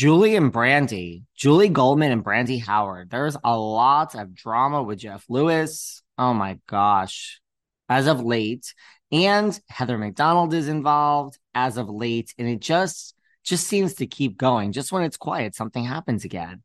Julie and Brandy, Julie Goldman and Brandy Howard. There's a lot of drama with Jeff Lewis. Oh my gosh. As of late. And Heather McDonald is involved as of late. And it just just seems to keep going. Just when it's quiet, something happens again.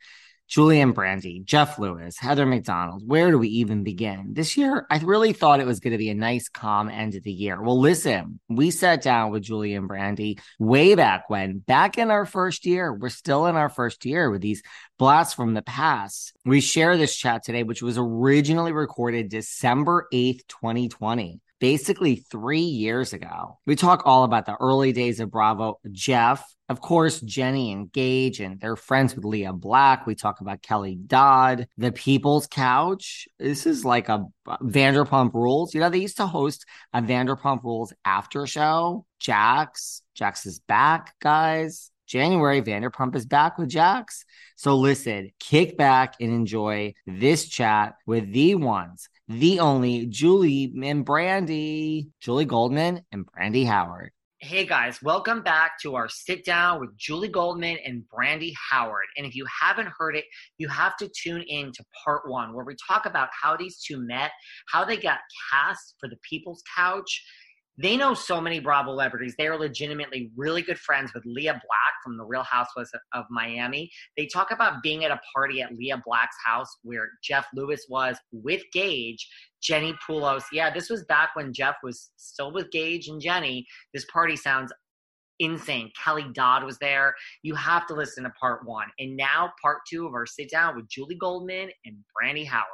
Julian Brandy, Jeff Lewis, Heather McDonald. Where do we even begin? This year, I really thought it was going to be a nice, calm end of the year. Well, listen, we sat down with Julian Brandy way back when, back in our first year. We're still in our first year with these blasts from the past. We share this chat today, which was originally recorded December 8th, 2020 basically three years ago. We talk all about the early days of Bravo. Jeff, of course, Jenni and Gage, and they're friends with Lea Black. We talk about Kelly Dodd, The People's Couch. This is like a Vanderpump Rules. You know, they used to host a Vanderpump Rules after show. Jax, Jax is back, guys. January, Vanderpump is back with Jax. So listen, kick back and enjoy this chat with the ones, the only Julie and Brandy, Julie Goldman and Brandy Howard. Hey guys, welcome back to our sit down with Julie Goldman and Brandy Howard. And if you haven't heard it, you have to tune in to part one, where we talk about how these two met, how they got cast for the People's Couch, they know so many Bravo celebrities. They are legitimately really good friends with Lea Black from The Real Housewives of Miami. They talk about being at a party at Lea Black's house where Jeff Lewis was with Gage, Jenni Pulos. Yeah, this was back when Jeff was still with Gage and Jenni. This party sounds insane. Kelly Dodd was there. You have to listen to part one. And now, part two of our sit down with Julie Goldman and Brandy Howard.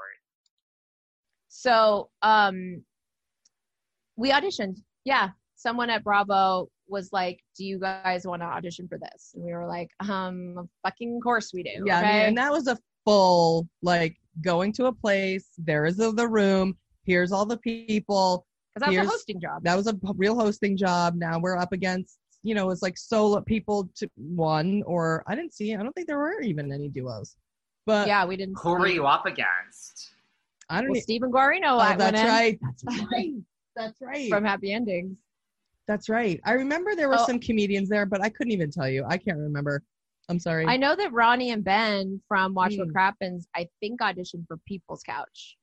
So, um, we auditioned yeah, someone at Bravo was like, "Do you guys want to audition for this?" And we were like, "Um, fucking course we do." Yeah, okay? I mean, and that was a full like going to a place. There is the, the room. Here's all the people. Because that was a hosting job. That was a real hosting job. Now we're up against, you know, it's like solo people to one, or I didn't see. I don't think there were even any duos. But yeah, we didn't. Who were you up against? I don't. Well, e- Stephen Guarino. Oh, that's right. That's right. That's right. From Happy Endings. That's right. I remember there were oh. some comedians there, but I couldn't even tell you. I can't remember. I'm sorry. I know that Ronnie and Ben from Watch mm. What Crappens, I think auditioned for People's Couch.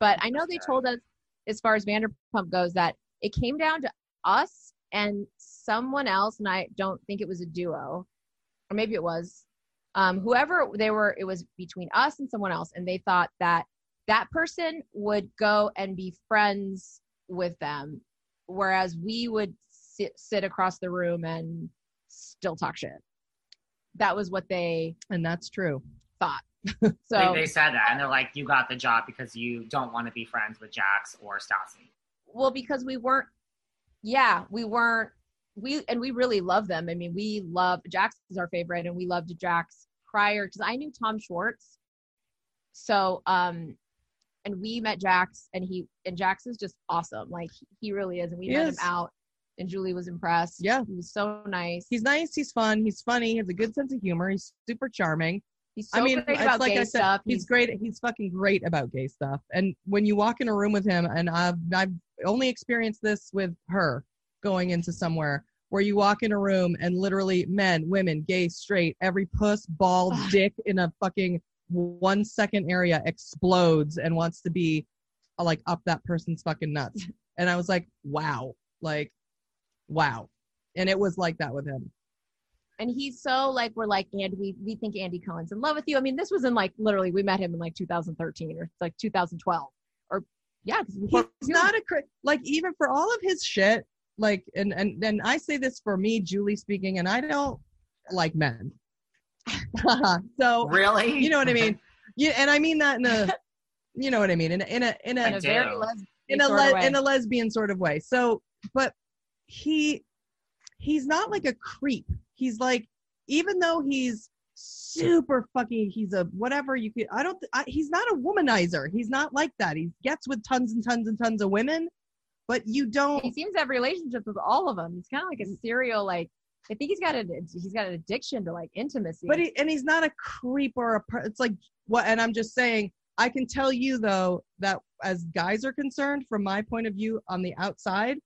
But I know they told us, as far as Vanderpump goes, that it came down to us and someone else, and I don't think it was a duo, or maybe it was. Um, whoever they were, it was between us and someone else, and they thought that that person would go and be friends with them whereas we would sit, sit across the room and still talk shit. That was what they and that's true. thought. So they, they, said that and they're like you got the job because you don't want to be friends with jax or stassi. Well because we weren't yeah we weren't we and we really love them. I mean we love jax is our favorite and we loved jax prior because i knew tom schwartz. So um and we met Jax and he and Jax is just awesome. Like he really is. And we he met is. him out and Julie was impressed. Yeah. He was so nice. He's nice, he's fun, he's funny, he has a good sense of humor, he's super charming. He's so I mean, great about like gay I said, stuff. He's, he's great. He's fucking great about gay stuff. And when you walk in a room with him, and I've I've only experienced this with her going into somewhere where you walk in a room and literally men, women, gay, straight, every puss, bald, dick in a fucking one second area explodes and wants to be uh, like up that person's fucking nuts. And I was like, wow, like, wow. And it was like that with him. And he's so like, we're like, and we, we think Andy Cohen's in love with you. I mean, this was in like, literally, we met him in like 2013 or like 2012 or yeah. He, he's not a, like, even for all of his shit, like and and and I say this for me, Julie speaking, and I don't like men. So Really? you know what I mean? Yeah, and I mean that in a you know what I mean in a in a in I in a a very do. lesbian in a sort of le- way. in a lesbian sort of way. So, but he he's not like a creep. He's like even though he's super fucking he's a whatever you could I don't I, he's not a womanizer. He's not like that. He gets with tons and tons and tons of women, but you don't he seems to have relationships with all of them. He's kind of like a mm. serial like. I think he's got an he's got an addiction to like intimacy. but he, and he's not a creep or a per- it's like what and i'm just saying i can tell you though that as guys are concerned from my point of view on the outside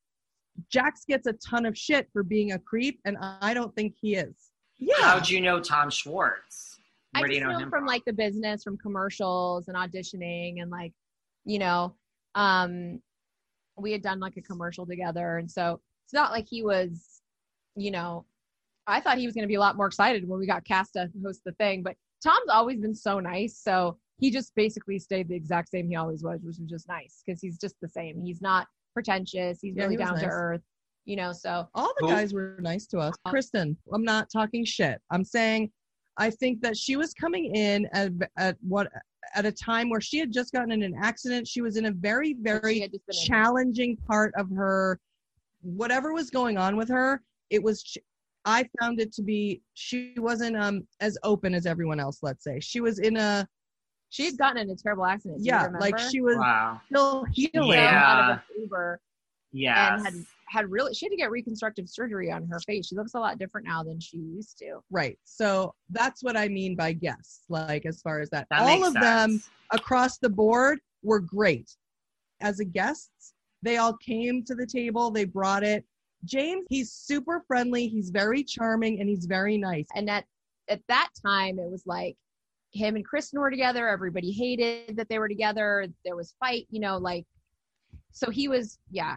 jax gets a ton of shit for being a creep and i don't think he is yeah How'd you know Tom Schwartz? I Where do just you know know him from like the business, from commercials and auditioning, and like, you know, um, we had done like a commercial together, and so it's not like he was, you know, I thought he was going to be a lot more excited when we got cast to host the thing, but Tom's always been so nice, so he just basically stayed the exact same he always was, which was just nice because he's just the same. He's not pretentious. He's Yeah, really he was down to earth, you know. So all the guys were nice to us uh, kristen i'm not talking shit i'm saying i think that she was coming in at, at what at a time where she had just gotten in an accident she was in a very very had just been in- challenging part of her whatever was going on with her it was i found it to be she wasn't um as open as everyone else let's say she was in a she had gotten in a terrible accident. yeah like she was Wow. still healing Yeah. out of an Uber Yes. and had had really she had to get reconstructive surgery on her face. She looks a lot different now than she used to. right so that's what i mean by guests like as far as that, that all makes of them across the board were great as a guests they all came to the table they brought it james he's super friendly he's very charming and he's very nice And at at that time it was like him and Kristen were together, everybody hated that they were together. There was fight, you know, like so he was yeah.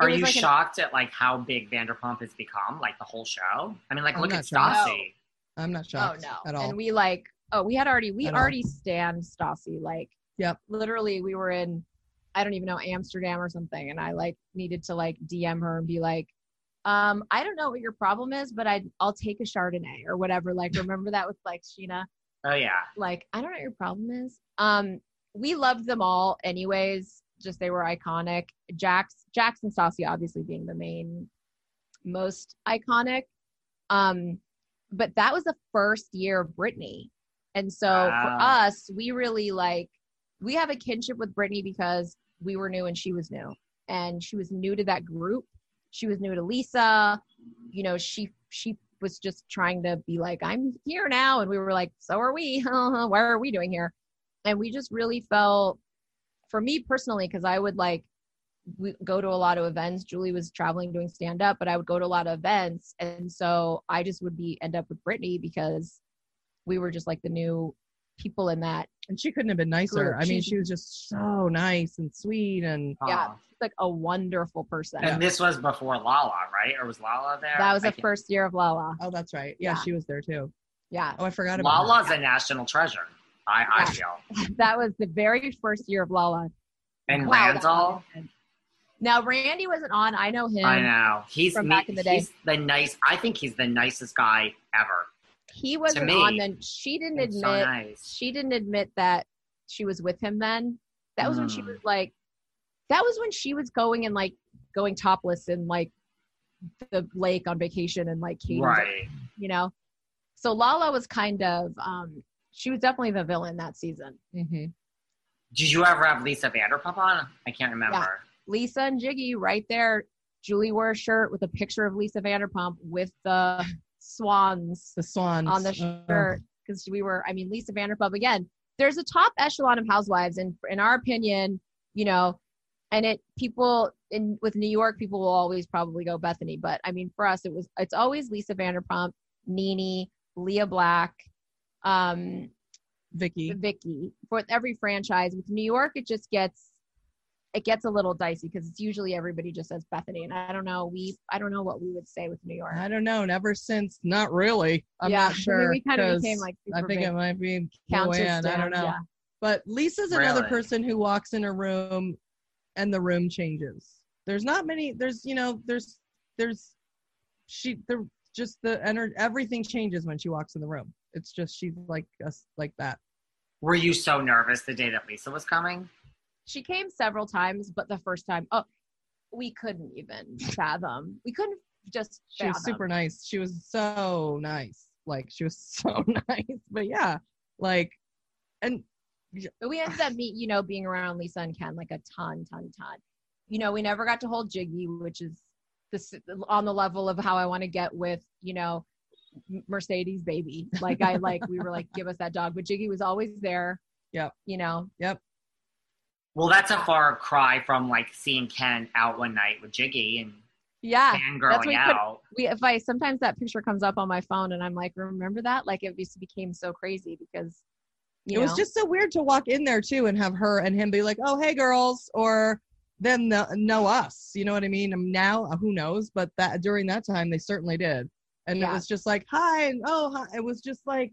Are was you like an- shocked at like how big Vanderpump has become? Like the whole show? I mean, like I'm look at shocked. Stassi. i'm not oh, shocked. Oh no. at all And we like oh we had already we At all. already stand Stassi like Yep. literally we were in I don't even know Amsterdam or something. And I like needed to like DM her and be like um I don't know what your problem is but I I'll take a Chardonnay or whatever. Like remember that with like Sheena? Oh yeah. like I don't know what your problem is. Um we loved them all anyways. Just they were iconic. Jax and Stassi obviously being the main most iconic. Um but that was the first year of Brittany. And so Wow. for us we really like we have a kinship with Brittany because we were new and she was new. And she was new to that group. She was new to Lisa. You know she she was just trying to be like I'm here now. And we were like so are we. Uh-huh. What are we doing here? And we just really felt for me personally because I would like we go to a lot of events. Julie was traveling doing stand up, but I would go to a lot of events, and so I just would be end up with Brittany because we were just like the new people in that. and she couldn't have been nicer Group. i mean She's- she was just so nice and sweet and Yeah, Aw. she's like a wonderful person. And this was before Lala, right? Or was Lala there? that was I the can't- first year of Lala. oh that's right yeah, Yeah. she was there too Yeah, oh i forgot about her. Lala's a national treasure. I, I feel. that was the very first year of Lala. And Wow, Randall, Now Randy wasn't on. I know him. I know he's from me- back in the day. He's the nice. I think he's the nicest guy ever. He wasn't me, on then. She didn't admit. so nice. she didn't admit that she was with him then. That was when she Mm. was like, that was when she was going and like going topless in like the lake on vacation and like Katie's, Right. you know. So Lala was kind of, um, she was definitely the villain that season. Mhm. Did you ever have Lisa Vanderpump on? I can't remember. Lisa and Giggy right there. Julie wore a shirt with a picture of Lisa Vanderpump with the swans the swans. on the Uh, shirt because we were i mean lisa vanderpump again there's a top echelon of housewives and in our opinion you know and it people in with new york people will always probably go bethany but i mean for us it was it's always lisa vanderpump nene lea black um vicky vicky for every franchise with new york it just gets it gets a little dicey because it's usually everybody just says bethany and i don't know we i don't know what we would say with new york I don't know. Never since. Not really. I'm yeah not I mean, sure. we kind of became like I think big it might be Countess Joanne. I don't know. yeah. But Lisa's another person who walks in a room and the room changes. there's not many there's you know there's there's she there just the energy everything changes when she walks in the room it's just she's like us like that Were you so nervous the day that Lisa was coming? She came several times, but the first time, oh, we couldn't even fathom. We couldn't just. she was super nice she was so nice like she was so nice but yeah like and But we ended up meet, you know, being around Lisa and Ken like a ton, ton, ton. You know, we never got to hold Giggy, which is this on the level of how I want to get with, you know, Mercedes baby. Like I like we were like, give us that dog. But Giggy was always there. Yep. You know, Well, that's a far cry from like seeing Ken out one night with Giggy and yeah. fangirling we put- out. We if I sometimes that picture comes up on my phone and I'm like, remember that? Like it just became so crazy because you it know, was just so weird to walk in there too and have her and him be like oh hey girls or then the, know us you know what i mean Um, now uh, who knows but that during that time they certainly did and it was just like hi and oh hi. it was just like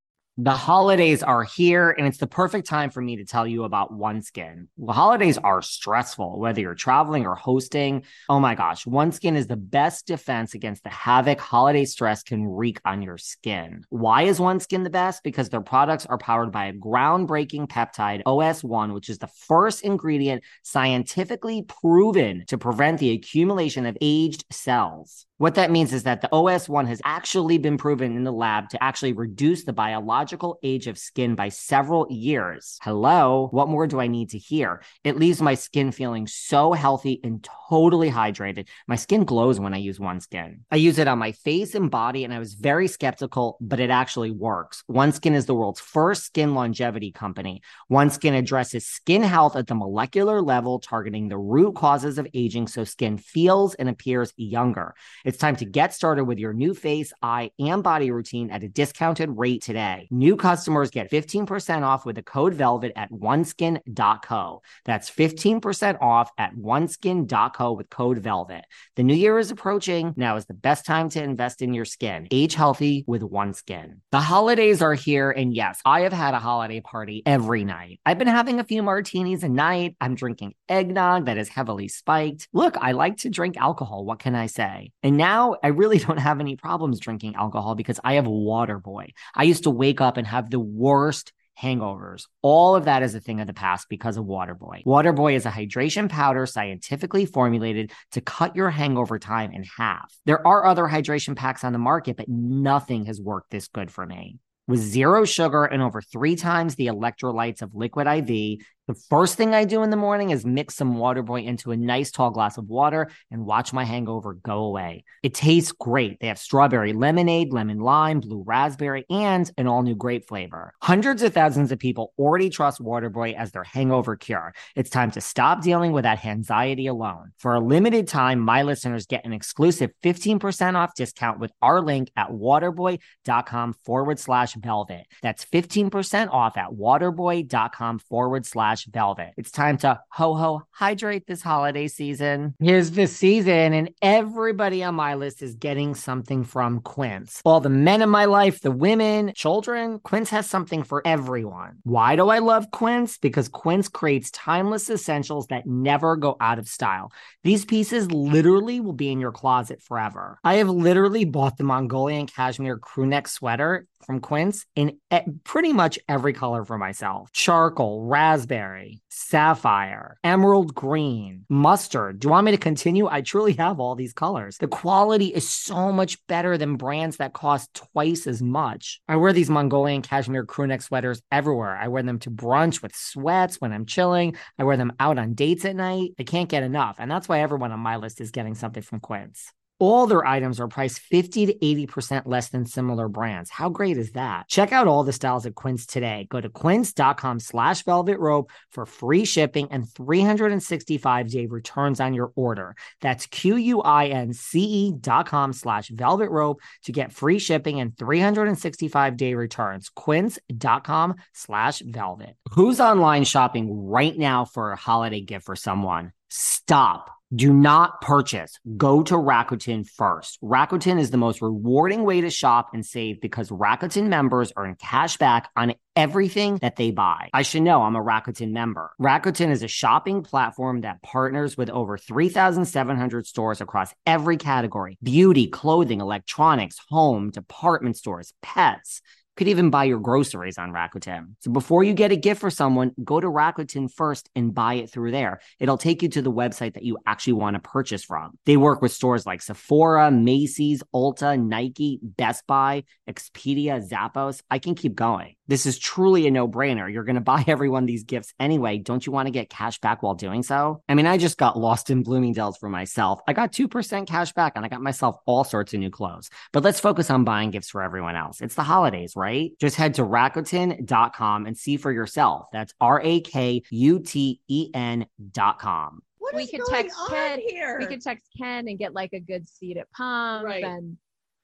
The holidays are here, and it's the perfect time for me to tell you about OneSkin. The holidays are stressful, whether you're traveling or hosting. Oh my gosh, OneSkin is the best defense against the havoc holiday stress can wreak on your skin. Why is OneSkin the best? Because their products are powered by a groundbreaking peptide, OS1, which is the first ingredient scientifically proven to prevent the accumulation of aged cells. What that means is that the OS1 has actually been proven in the lab to actually reduce the biological age of skin by several years. Hello, what more do I need to hear? It leaves my skin feeling so healthy and totally hydrated. My skin glows when I use OneSkin. I use it on my face and body, and I was very skeptical, but it actually works. OneSkin is the world's first skin longevity company. OneSkin addresses skin health at the molecular level, targeting the root causes of aging so skin feels and appears younger. Time to get started with your new face, eye, and body routine at a discounted rate today. New customers get 15% off with the code VELVET at oneskin.co. That's 15% off at oneskin.co with code VELVET. The new year is approaching. Now is the best time to invest in your skin. Age healthy with OneSkin. The holidays are here, and yes, I have had a holiday party every night. I've been having a few martinis a night. I'm drinking eggnog that is heavily spiked. Look, I like to drink alcohol. What can I say? And now I really don't have any problems drinking alcohol because I have Waterboy. I used to wake up and have the worst hangovers. All of that is a thing of the past because of Waterboy. Waterboy is a hydration powder scientifically formulated to cut your hangover time in half. There are other hydration packs on the market, but nothing has worked this good for me. With zero sugar and over three times the electrolytes of liquid IV, the first thing I do in the morning is mix some Waterboy into a nice tall glass of water and watch my hangover go away. It tastes great. They have strawberry lemonade, lemon lime, blue raspberry, and an all new grape flavor. Hundreds of thousands of people already trust Waterboy as their hangover cure. It's time to stop dealing with that anxiety alone. For a limited time, my listeners get an exclusive 15% off discount with our link at waterboy.com forward slash velvet. That's 15% off at waterboy.com forward slash slash velvet. It's time to ho ho hydrate this holiday season. Here's the season, and everybody on my list is getting something from Quince. All the men in my life, the women, children, Quince has something for everyone. Why do I love Quince? Because Quince creates timeless essentials that never go out of style. These pieces literally will be in your closet forever. I have literally bought the Mongolian cashmere crew neck sweater from Quince in pretty much every color for myself charcoal, raspberry, sapphire, emerald green, mustard. Do you want me to continue? I truly have all these colors. The quality is so much better than brands that cost twice as much. I wear these Mongolian cashmere crew neck sweaters everywhere. I wear them to brunch with sweats when I'm chilling. I wear them out on dates at night. I can't get enough. And that's why everyone on my list is getting something from Quince. All their items are priced 50 to 80% less than similar brands. How great is that? Check out all the styles at Quince today. Go to quince.com slash velvet rope for free shipping and 365 day returns on your order. That's Q-U-I-N-C-E dot com slash velvet rope to get free shipping and 365 day returns. Quince.com slash velvet. Who's online shopping right now for a holiday gift for someone? Stop do not purchase. Go to Rakuten first. Rakuten is the most rewarding way to shop and save because Rakuten members earn cash back on everything that they buy. I should know I'm a Rakuten member. Rakuten is a shopping platform that partners with over 3,700 stores across every category beauty, clothing, electronics, home, department stores, pets could even buy your groceries on Rakuten. So before you get a gift for someone, go to Rakuten first and buy it through there. It'll take you to the website that you actually want to purchase from. They work with stores like Sephora, Macy's, Ulta, Nike, Best Buy, Expedia, Zappos. I can keep going. This is truly a no brainer. You're going to buy everyone these gifts anyway. Don't you want to get cash back while doing so? I mean, I just got lost in Bloomingdale's for myself. I got 2% cash back and I got myself all sorts of new clothes. But let's focus on buying gifts for everyone else. It's the holidays, right? Just head to Rakuten.com and see for yourself. That's R A K U T E N.com. What we is could going text on Ken. here? We could text Ken and get like a good seat at Pump Right. and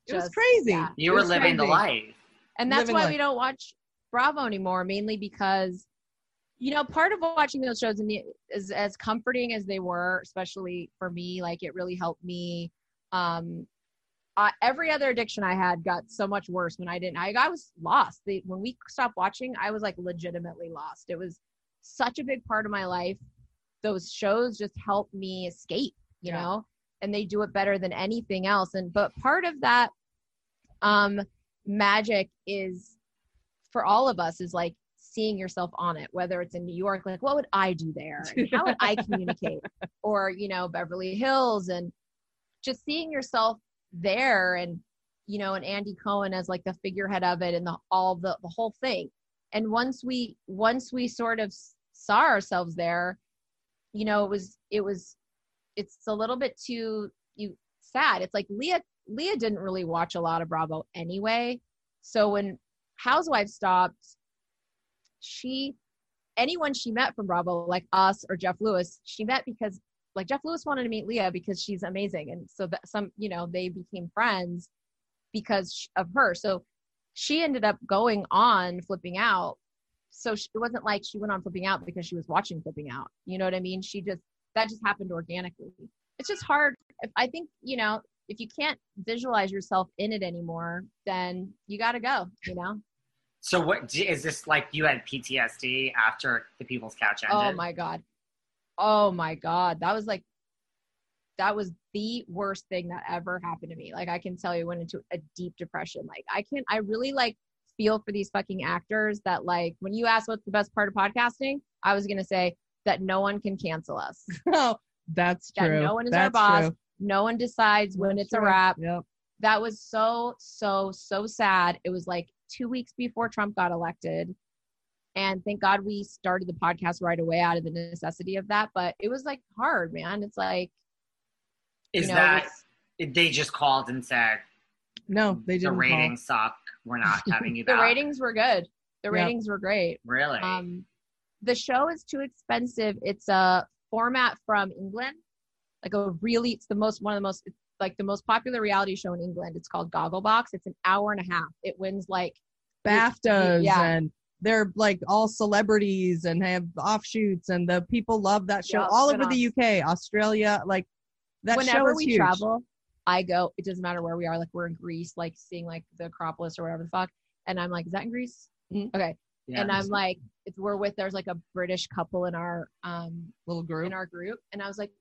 It was crazy. yeah. You were was living the life. And that's Living why life. we don't watch Bravo anymore, mainly because, you know, part of watching those shows and the, is as comforting as they were, especially for me, like it really helped me. Um, uh, every other addiction I had got so much worse when I didn't. I, I was lost. They, when we stopped watching, I was like legitimately lost. It was such a big part of my life. Those shows just helped me escape, you Yeah. know, and they do it better than anything else. And but part of that um magic is for all of us is like seeing yourself on it whether it's in new york like what would i do there how would i communicate or you know beverly hills and just seeing yourself there and you know and andy cohen as like the figurehead of it and the all the the whole thing. And once we once we sort of saw ourselves there you know it was it was it's a little bit too you sad. It's like lea lea didn't really watch a lot of bravo anyway. So when housewives stopped she anyone she met from bravo like us or jeff lewis she met because like jeff lewis wanted to meet lea because she's amazing. And so that some you know they became friends because of her. So she ended up going on flipping out. So she, it wasn't like she went on flipping out because she was watching flipping out. You know what i mean? She just that just happened organically. It's just hard. If, i think you know if you can't visualize yourself in it anymore then you got to go you know? So what is this like you had PTSD after the People's Couch oh ended? oh my god oh my god that was like that was the worst thing that ever happened to me like i can tell you went into a deep depression like i can't, i really like feel for these fucking actors that like when you ask what's the best part of podcasting i was gonna say that no one can cancel us Oh, that's That true. no one is our boss. True. no one decides when That's it's a wrap Yep. that was so so so sad it was like two weeks before trump got elected and thank god we started the podcast right away out of the necessity of that but it was like hard man it's like is you know, that it's- they just called and said No, they the didn't. call. ratings suck. We're not having you back. the back. ratings were good the Yep. ratings were great really? um the show is too expensive it's a format from england like a really it's the most one of the most like the most popular reality show in england it's called gogglebox it's an hour and a half it wins like BAFTAs Yeah. and they're like all celebrities and have offshoots and the people love that show Yep, all been over the uk australia like that show Whenever is we huge. travel, I go. It doesn't matter where we are. Like we're in Greece, like seeing like the Acropolis or whatever the fuck. And I'm like, is that in Greece? Mm. Okay. Yeah. And I'm like, it's we're with. There's like a British couple in our um little group in our group, and I was like,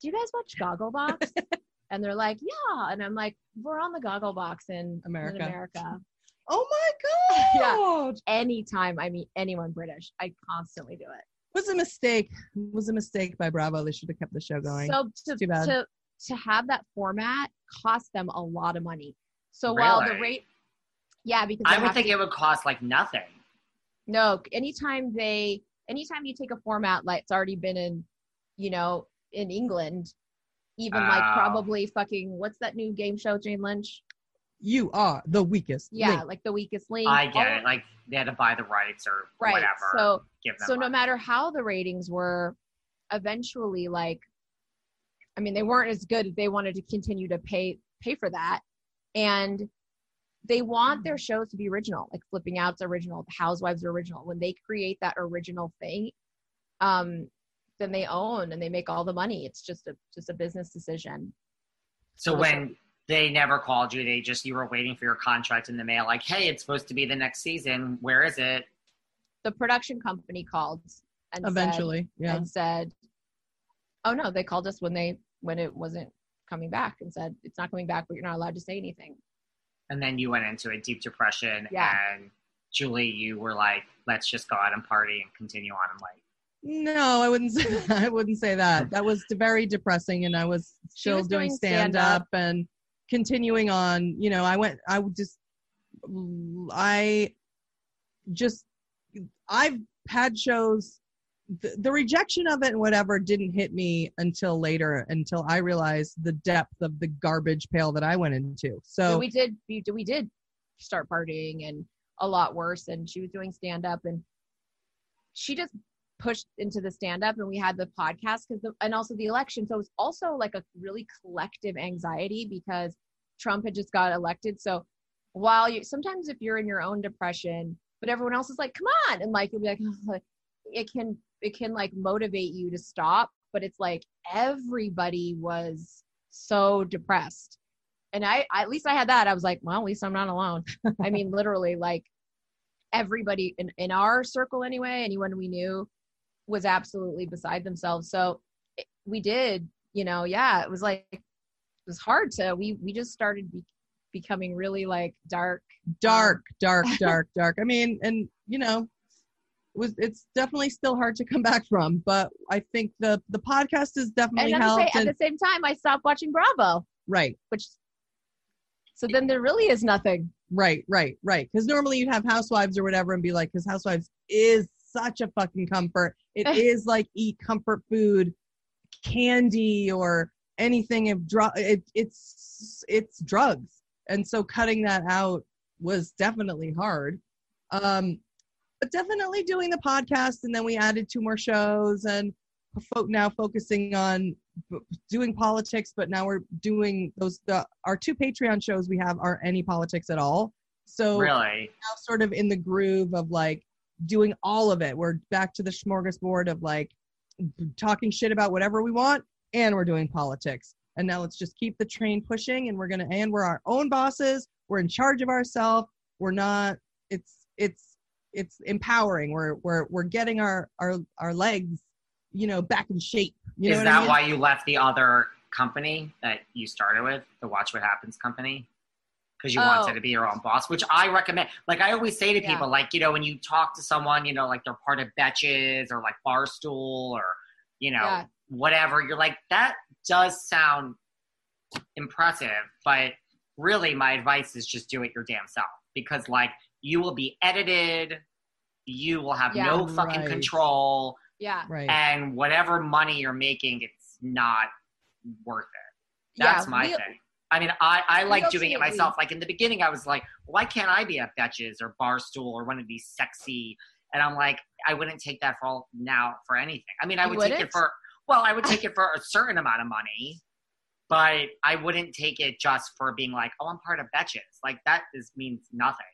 do you guys watch Gogglebox? and they're like, yeah. And I'm like, we're on the Gogglebox in America. In America. Oh my god! Yeah. god Anytime I meet anyone British, I constantly do it. was a mistake was a mistake by bravo they should have kept the show going So to, Too bad. to to have that format cost them a lot of money. So while the rate, yeah, because I they would think to- it would cost like nothing. no. Anytime they, anytime you take a format like it's already been in, you know, in England, even like Oh. probably fucking what's that new game show, Jane Lynch? You are the weakest Yeah, link. like the weakest link. I get all- it. Like they had to buy the rights or right. whatever. So give them so no matter how the ratings were eventually like i mean they weren't as good they wanted to continue to pay pay for that and they want their shows to be original like flipping out's original the housewives are original when they create that original thing um then they own and they make all the money it's just a just a business decision So when they never called you, they just you were waiting for your contract in the mail. Like, hey, it's supposed to be the next season. Where is it? the production company called and said- eventually yeah and said, "Oh no, they called us when they when it wasn't coming back and said it's not coming back, but you're not allowed to say anything." And then you went into a deep depression. Yeah. And Julie, you were like, let's just go out and party and continue on in life. No, I wouldn't say that. I wouldn't say that. That was very depressing, and I was She still was doing doing stand up and continuing on. You know, I went. I would just. I just. I've had shows. The, the rejection of it and whatever didn't hit me until later, until I realized the depth of the garbage pail that I went into. So So we did we did start partying and a lot worse and she was doing stand up and she just pushed into the stand up and we had the podcast because and also the election so it was also like a really collective anxiety because Trump had just got elected so while you sometimes if you're in your own depression but everyone else is like come on and like you'll be like it can it can like motivate you to stop but it's like everybody was so depressed and I, I at least I had that. I was like, well, at least I'm not alone. I mean, literally, like everybody in, in our circle anyway, anyone we knew was absolutely beside themselves. So it, we did, you know, yeah, it was like it was hard to we we just started be, becoming really like dark. dark, um, dark, dark, dark. I mean, and you know, it was it's definitely still hard to come back from, but I think the the podcast has And definitely the, helped. same, at the same time, I stopped watching Bravo, right, which so then there really is nothing. right, right, right. Because normally you'd have Housewives or whatever, and be like, because Housewives is such a fucking comfort. It is like eat comfort food, candy or anything of drug. It, it's it's drugs, and so cutting that out was definitely hard. Um, but definitely doing the podcast, and then we added two more shows, and fo- now focusing on b- doing politics. But now we're doing those. The our two Patreon shows we have are any politics at all. So Really? now sort of in the groove of like doing all of it. We're back to the smorgasbord of like talking shit about whatever we want, and we're doing politics. And now let's just keep the train pushing, and we're gonna and we're our own bosses. We're in charge of ourselves. We're not. It's it's it's empowering. We're we're we're getting our our our legs, you know, back in shape. You know Is that I mean? why you left the other company that you started with, the Watch What Happens company? Because you Oh. wanted to be your own boss, which I recommend. Like I always say to Yeah. people, like you know, when you talk to someone, you know, like they're part of Betches or like Barstool or you know Yeah. whatever, you're like that does sound impressive, but really, my advice is just do it your damn self because like you will be edited, you will have Yeah. no fucking Right. control Yeah. Right. and whatever money you're making, it's not worth it. That's yeah, my we- thing. I mean, I, I like Real doing it myself. Like in the beginning, I was like, why can't I be at Betches or Barstool or one of these sexy? And I'm like, I wouldn't take that for all now for anything. I mean, I would take it for well, I would take it for a certain amount of money, but I wouldn't take it just for being like, oh, I'm part of Betches. Like that is means nothing.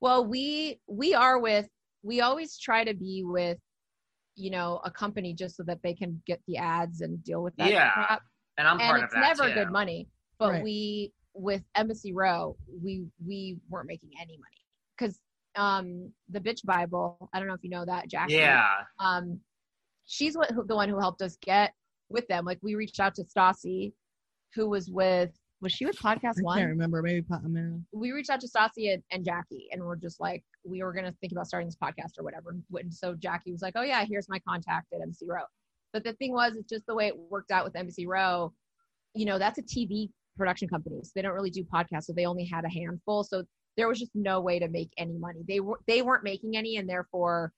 Well, we we are with we always try to be with you know a company just so that they can get the ads and deal with that Yeah, crap. And I'm and part it's of that never too. good money. But Right. we with Embassy Row, we we weren't making any money because um the bitch Bible. I don't know if you know that, Jackie. Yeah. Um, she's what who, the one who helped us get with them. Like we reached out to Stassi, who was with was she with Podcast I One? I can't remember. Maybe Pa- Amanda. we reached out to Stassi and, and Jackie, and we're just like, we were gonna think about starting this podcast or whatever. And so Jackie was like, "Oh yeah, here's my contact at Embassy Row." But the thing was, it's just the way it worked out with Embassy Row. You know, that's a TV production company, so they don't really do podcasts. So they only had a handful. So there was just no way to make any money. They were they weren't making any, and therefore,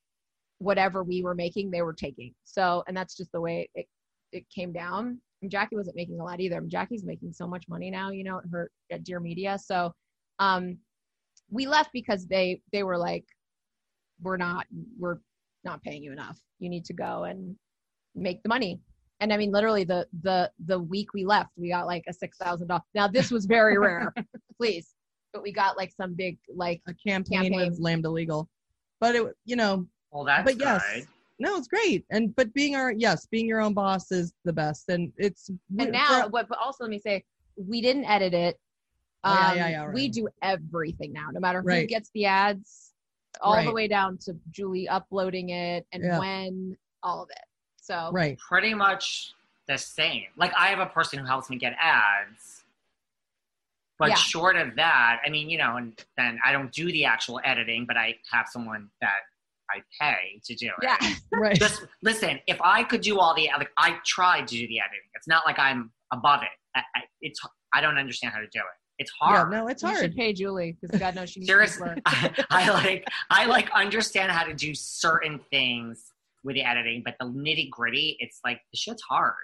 whatever we were making, they were taking. So, and that's just the way it it came down. And Jackie wasn't making a lot either. I mean, Jackie's making so much money now, you know, at her at Dear Media. So um we left because they they were like, We're not we're not paying you enough. You need to go and make the money. And I mean literally the the the week we left, we got like a six thousand dollars. Now this was very rare, please. But we got like some big like A campaign, Campaign. with Lambda Legal, but it you know Well, that's but yes, good. no, it's great. And but being our yes, being your own boss is the best. And it's and now what but also let me say we didn't edit it Oh, yeah, um, yeah, yeah, we do everything now no matter who Right. gets the ads all the way down to julie uploading it and Yeah. when all of it so right. Pretty much the same. Like I have a person who helps me get ads. But Yeah. short of that, I mean, you know, and then I don't do the actual editing, but I have someone that I pay to do it. yeah Right. Just listen, if I could do all the like I tried to do the editing. It's not like I'm above it. I, I, it's I don't understand how to do it. It's yeah, hard. no, it's you hard. should pay julie because god knows she needs to Seriously, learn I, I like I like understand how to do certain things with the editing, but the nitty gritty, it's like the shit's hard.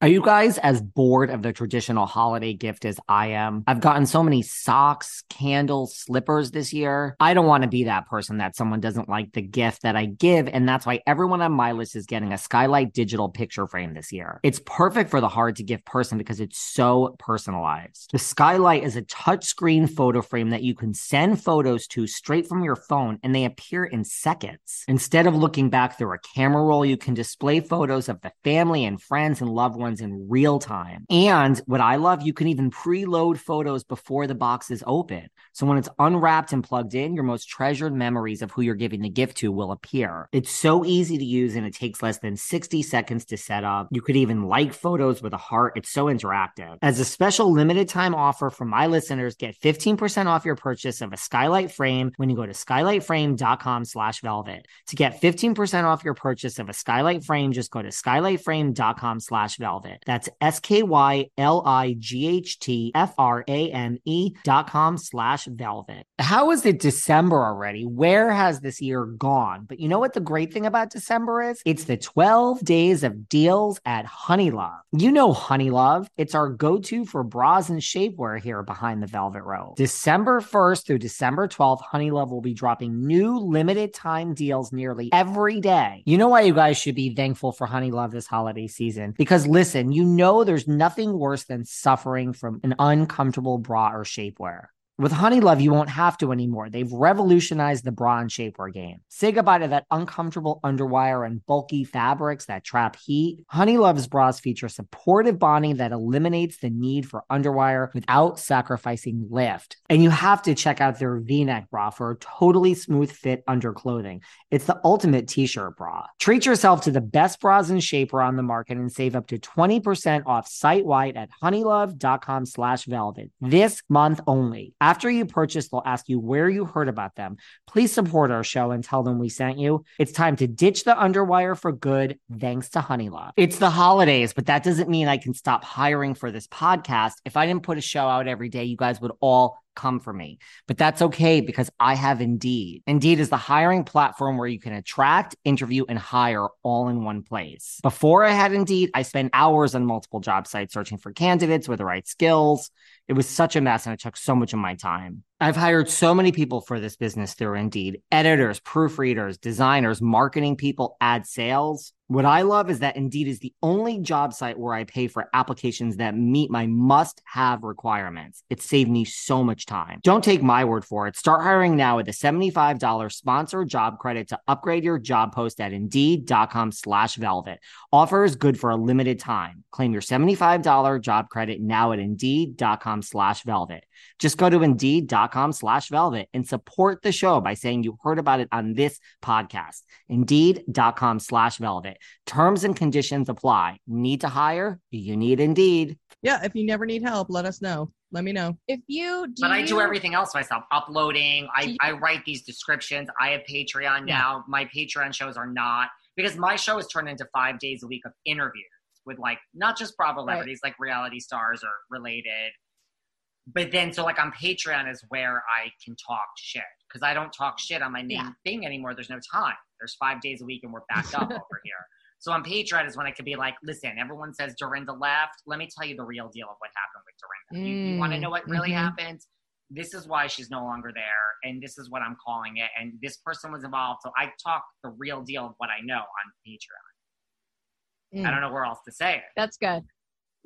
Are you guys as bored of the traditional holiday gift as I am? I've gotten so many socks, candles, slippers this year. I don't want to be that person that someone doesn't like the gift that I give. And that's why everyone on my list is getting a Skylight digital picture frame this year. It's perfect for the hard to give person because it's so personalized. The Skylight is a touchscreen photo frame that you can send photos to straight from your phone and they appear in seconds. Instead of looking back through a camera roll, you can display photos of the family and friends and loved ones in real time. And what I love, you can even preload photos before the box is open. So when it's unwrapped and plugged in, your most treasured memories of who you're giving the gift to will appear. It's so easy to use and it takes less than 60 seconds to set up. You could even like photos with a heart. It's so interactive. As a special limited time offer for my listeners, get 15% off your purchase of a skylight frame when you go to skylightframe.com slash velvet. To get 15% off your purchase of a skylight frame, just go to skylightframe.com slash velvet. That's S-K-Y-L-I-G-H-T-F-R-A-M-E E dot com slash velvet. How is it December already? Where has this year gone? But you know what the great thing about December is? It's the 12 days of deals at Honeylove. You know Honeylove. It's our go-to for bras and shapewear here behind the Velvet Rope. December 1st through December 12th, Honeylove will be dropping new limited time deals nearly every day. You know why you guys should be thankful for Honeylove this holiday season? Because listen, you know there's nothing worse than suffering from an uncomfortable bra or shapewear. With Honeylove, you won't have to anymore. They've revolutionized the bra and shapewear game. Say goodbye to that uncomfortable underwire and bulky fabrics that trap heat. Honeylove's bras feature supportive bonding that eliminates the need for underwire without sacrificing lift. And you have to check out their V-neck bra for a totally smooth fit underclothing. It's the ultimate t-shirt bra. Treat yourself to the best bras and shapewear on the market and save up to 20% off site-wide at honeylove.com slash velvet this month only. After you purchase, they'll ask you where you heard about them. Please support our show and tell them we sent you. It's time to ditch the underwire for good thanks to Honeylove. It's the holidays, but that doesn't mean I can stop hiring for this podcast. If I didn't put a show out every day, you guys would all come for me. But that's okay because I have Indeed. Indeed is the hiring platform where you can attract, interview, and hire all in one place. Before I had Indeed, I spent hours on multiple job sites searching for candidates with the right skills. It was such a mess and it took so much of my time. I've hired so many people for this business through Indeed editors, proofreaders, designers, marketing people, ad sales. What I love is that Indeed is the only job site where I pay for applications that meet my must have requirements. It saved me so much time. Don't take my word for it. Start hiring now with a $75 sponsored job credit to upgrade your job post at indeed.com slash velvet. Offer is good for a limited time. Claim your $75 job credit now at indeed.com slash velvet. Just go to indeed.com slash velvet and support the show by saying you heard about it on this podcast. Indeed.com slash velvet. Terms and conditions apply. Need to hire? You need Indeed. Yeah, if you never need help, let us know. Let me know. If you do but I do everything else myself uploading I, you- I write these descriptions i have patreon Yeah. now my patreon shows are not because my show is turned into five days a week of interviews with like not just bravo Right. celebrities like reality stars or related but then so like on patreon is where i can talk shit because i don't talk shit on my main Yeah. thing anymore there's no time there's five days a week and we're backed up over here so on patreon is when i could be like listen everyone says dorinda left let me tell you the real deal of what happened with dorinda you, you want to Mm, know what really mhm. happened this is why she's no longer there and this is what i'm calling it and this person was involved so i talk the real deal of what i know on patreon i Mm. don't know where else to say it That's good.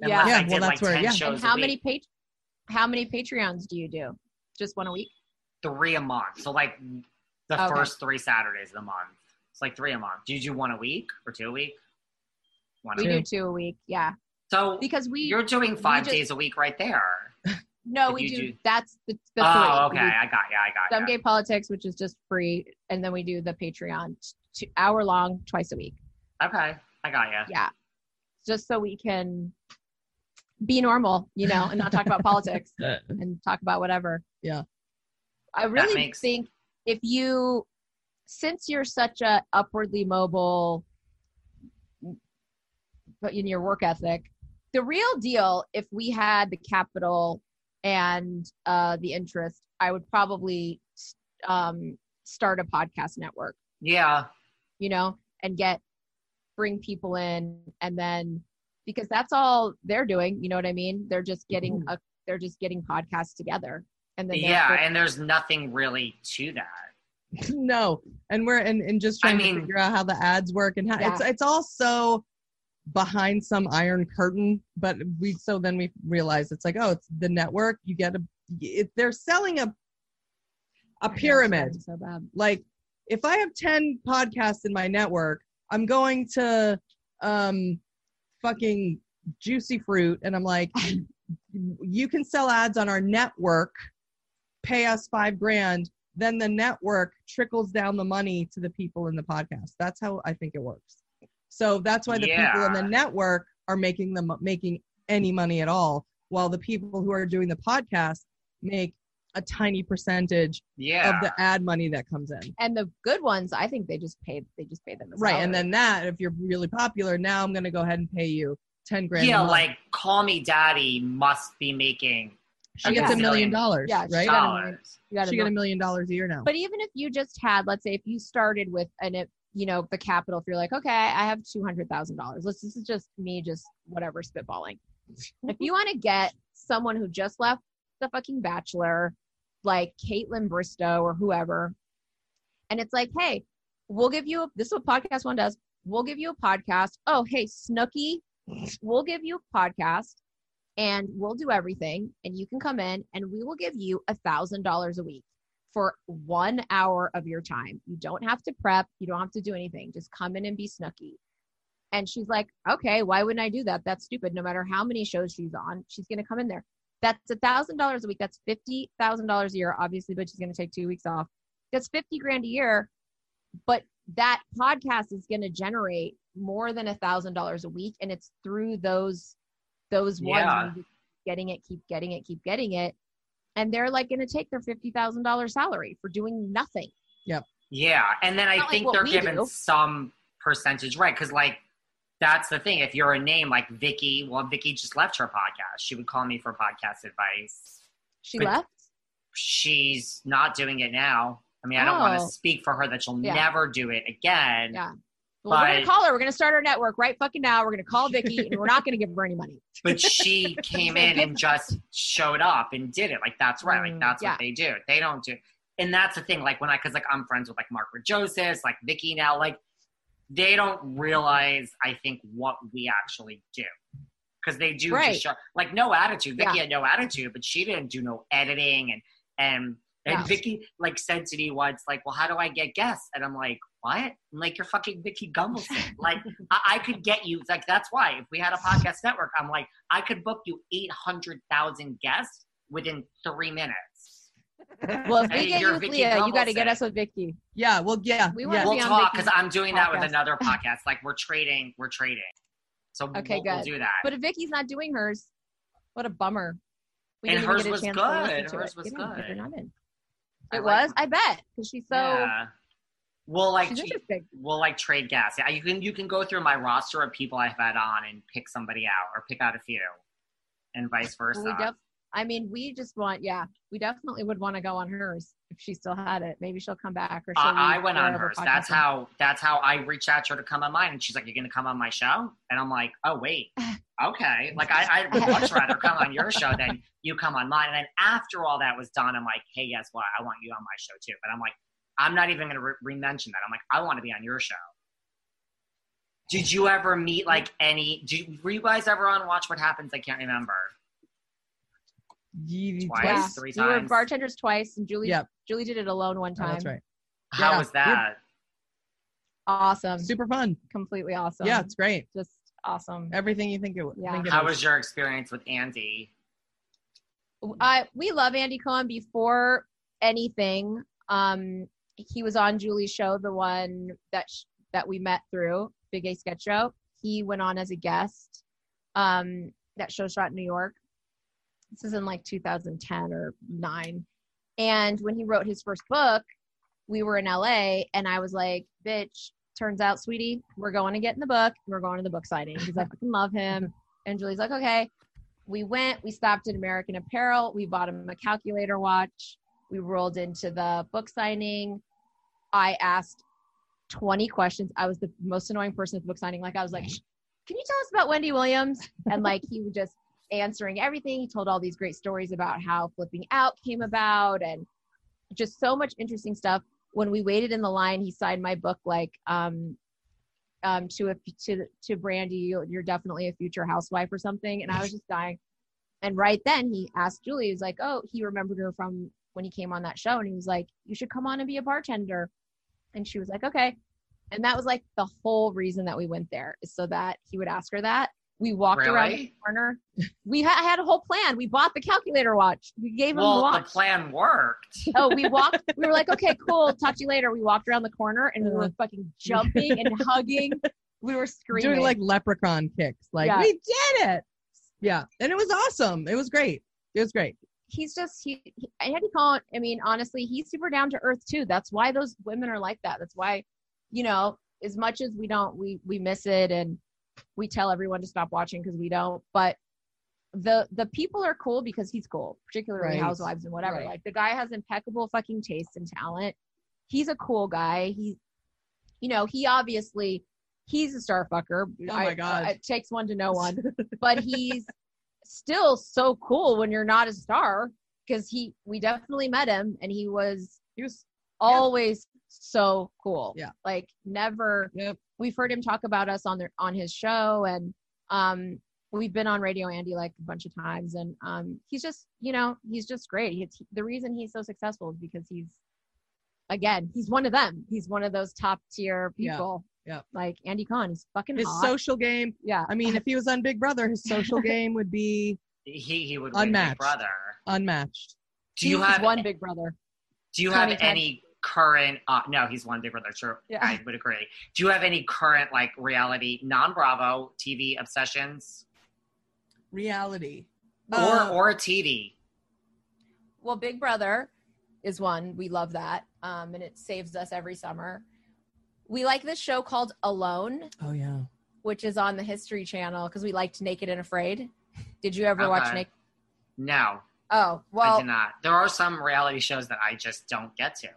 Unless Yeah. I Yeah, did well, like that's where- yeah. And how many week. How many Patreons do you do? Just one a week? three a month. So like the Okay. first three Saturdays of the month. It's like three a month. Do you do one a week or two a week? One a We week. do two a week, yeah. So Because we you're doing five just- days a week right there. no, if we do, do- that's the, the oh, three. okay. We I got you. I got Dumb you. Gay Politics, which is just free, and then we do the Patreon, two hour long, twice a week. Okay. I got you. Yeah, just so we can be normal, you know, and not talk about politics and talk about whatever. Yeah. I really makes- think if you, since you're such a upwardly mobile, but in your work ethic, the real deal, if we had the capital and uh, the interest, I would probably um, start a podcast network, Yeah. you know, and get bring people in, and then because that's all they're doing. You know what I mean? They're just getting a, they're just getting podcasts together, and then Yeah. And there's nothing really to that. no, and we're and, and just I trying mean- to figure out how the ads work and how Yeah. it's it's all so behind some iron curtain. But we so then we realize it's like oh, it's the network. You get a it, they're selling a it's pyramid. so bad. like if I have 10 podcasts in my network, I'm going to um fucking juicy fruit and I'm like you can sell ads on our network, pay us 5 grand, then the network trickles down the money to the people in the podcast. That's how I think it works. So that's why the people in the network are making them making any money at all while the people who are doing the podcast make a tiny percentage Yeah. of the ad money that comes in. And the good ones, I think they just pay. They just pay them. a Right. And then that, if you're really popular, now I'm going to go ahead and pay you 10 grand. a yeah, month. like Call Me Daddy must be making she gets a million dollars, Yeah, she right? got a million. dollars. you got She to get a million dollars a year now. But even if you just had, let's say, if you started with an, if, you know, the capital, if you're like, okay, I have two hundred thousand dollars. Let's. This is just me, just whatever, spitballing. if you want to get someone who just left the fucking Bachelor, like Kaitlyn Bristowe or whoever, and it's like, hey, we'll give you. This is what PodcastOne does. We'll give you a podcast. Oh, hey, Snooki, we'll give you a podcast and we'll do everything and you can come in and we will give you a thousand dollars a week for one hour of your time. You don't have to prep. You don't have to do anything. Just come in and be snooki. And she's like okay why wouldn't i do that? That's stupid. No matter how many shows she's on she's going to come in there that's a thousand dollars a week that's fifty thousand dollars a year obviously but she's going to take two weeks off that's 50 grand a year but that podcast is going to generate more than a thousand dollars a week and it's through those those ones Yeah. where getting it keep getting it keep getting it and they're like going to take their $50000 salary for doing nothing Yeah, Yeah. and then I Not like think they're we given do. some percentage, right? Because like that's the thing. If you're a name like Vicki, well, Vicki just left her podcast. She would call me for podcast advice. she But- left She's not doing it now. I mean, I don't want Oh. to speak for her that she'll Yeah. never do it again. Yeah. Well, we're gonna call her. We're gonna start our network right fucking now. We're gonna call Vicki, and we're not gonna give her any money. but she came in and just showed up and did it. Like that's right. Like Mm, that's yeah. what they do. They don't do. And that's the thing. Like when I, because like I'm friends with like Margaret Joseph, like Vicki now. Like they don't realize. I think what we actually do. Because they do Right. just show, like no attitude. Vicki Yeah. had no attitude, but she didn't do no editing and and and Yeah. Vicki like said to me once, like, "Well, how do I get guests?" And I'm like, "What?" I'm like, "You're fucking Vicki Gunvalson. like, I, I could get you. Like, that's why if we had a podcast network, I'm like, I could book you eight hundred thousand guests within three minutes. Well, if we Hey, get you're with Vicki Leah, you got to get us with Vicki. Yeah, well, yeah, We yeah. wanna We'll talk because I'm doing that with another podcast. Like, we're trading. We're trading. So Okay, we'll, we'll good. do that. But if Vicki's not doing hers, what a bummer. We And hers get a was chance good. to listen to Hers it. was Get in, good. you're not in. I It like was, I bet, because she's so yeah. We'll like she's we'll like trade gas. Yeah, you can you can go through my roster of people I've had on and pick somebody out or pick out a few, and vice versa. Well, we def- I mean, we just want, yeah, we definitely would want to go on hers if she still had it. Maybe she'll come back or she'll I, I went on hers. That's podcasting- how that's how I reached out to her to come on mine, and she's like, "You're gonna come on my show?" And I'm like, "Oh wait, okay." Like I, I'd much rather come on your show than you come on mine. And then after all that was done, I'm like, "Hey, guess what? I want you on my show too." But I'm like, I'm not even gonna re- re-mention that. I'm like, I want to be on your show. Did you ever meet like any? Did, were you guys ever on Watch What Happens? I can't remember. Ye- Twice, Yeah, three we were bartenders twice, and Julie, Yep. Julie did it alone one time. that's right. How Yeah. was that? Awesome, Super fun. completely awesome. yeah, it's great. just awesome. Everything you think it would. Yeah. think it How is. was your experience with Andy? I we love Andy Cohen before anything. Um, he was on Julie's show, the one that sh- that we met through Big Gay Sketch Show. He went on as a guest. Um, that show shot in New York. This is in like 2010 or nine. And when he wrote his first book, we were in LA, and I was like, "Bitch, turns out, sweetie, we're going to get in the book. and We're going to the book signing." He's like, "I fucking love him." And Julie's like, "Okay." we went we stopped at american apparel we bought him a calculator watch we rolled into the book signing i asked 20 questions i was the most annoying person at the book signing like i was like can you tell us about wendy williams and like he would just answering everything he told all these great stories about how flipping out came about and just so much interesting stuff when we waited in the line he signed my book like um um, to a to to Brandy, you're, definitely a future housewife or something. And I was just dying. And right then he asked Julie, he was like, oh, he remembered her from when he came on that show, and he was like, you should come on and be a bartender. And she was like, okay. And that was like the whole reason that we went there is so that he would ask her that. We walked around the corner. We ha- had a whole plan. We bought the calculator watch. We gave him the Well, watch. the plan worked. Oh, we walked. We were like, okay, cool. Talk to you later. We walked around the corner and we were fucking jumping and hugging. We were screaming. doing like leprechaun kicks. Like Yeah. we did it. Yeah, and it was awesome. It was great. It was great. he's just he, he Andy Cohen. I mean, honestly, he's super down to earth too. That's why those women are like that. That's why, you know, as much as we don't, we we miss it and we tell everyone to stop watching because we don't. But the the people are cool because he's cool, particularly Right. housewives and whatever. Right. Like the guy has impeccable fucking taste and talent. He's a cool guy. He, you know, he obviously he's a star fucker. Oh my I- God. it takes one to know one, but he's still so cool when you're not a star because he we definitely met him and he was He was. always so cool. Yeah. Like never Yep. We've heard him talk about us on their on his show and um we've been on radio andy like a bunch of times and um he's just you know he's just great he, the reason he's so successful is because he's again he's one of them he's one of those top tier people Yeah. like andy Cohen is fucking His hot. social game. yeah I mean, if he was on Big Brother, his social game would be He he would win Big Unmatched. brother. unmatched. Do you He's have one big brother do you have any current uh no, he's one big brother, true. Yeah. I would agree. Do you have any current like reality non Bravo TV obsessions? Reality. Or Uh, or a TV? well big brother is one we love that um and it saves us every summer we like this show called alone oh yeah. which is on the history channel because we liked naked and afraid did you ever watch naked No, oh I did not. There are some reality shows that I just don't get to.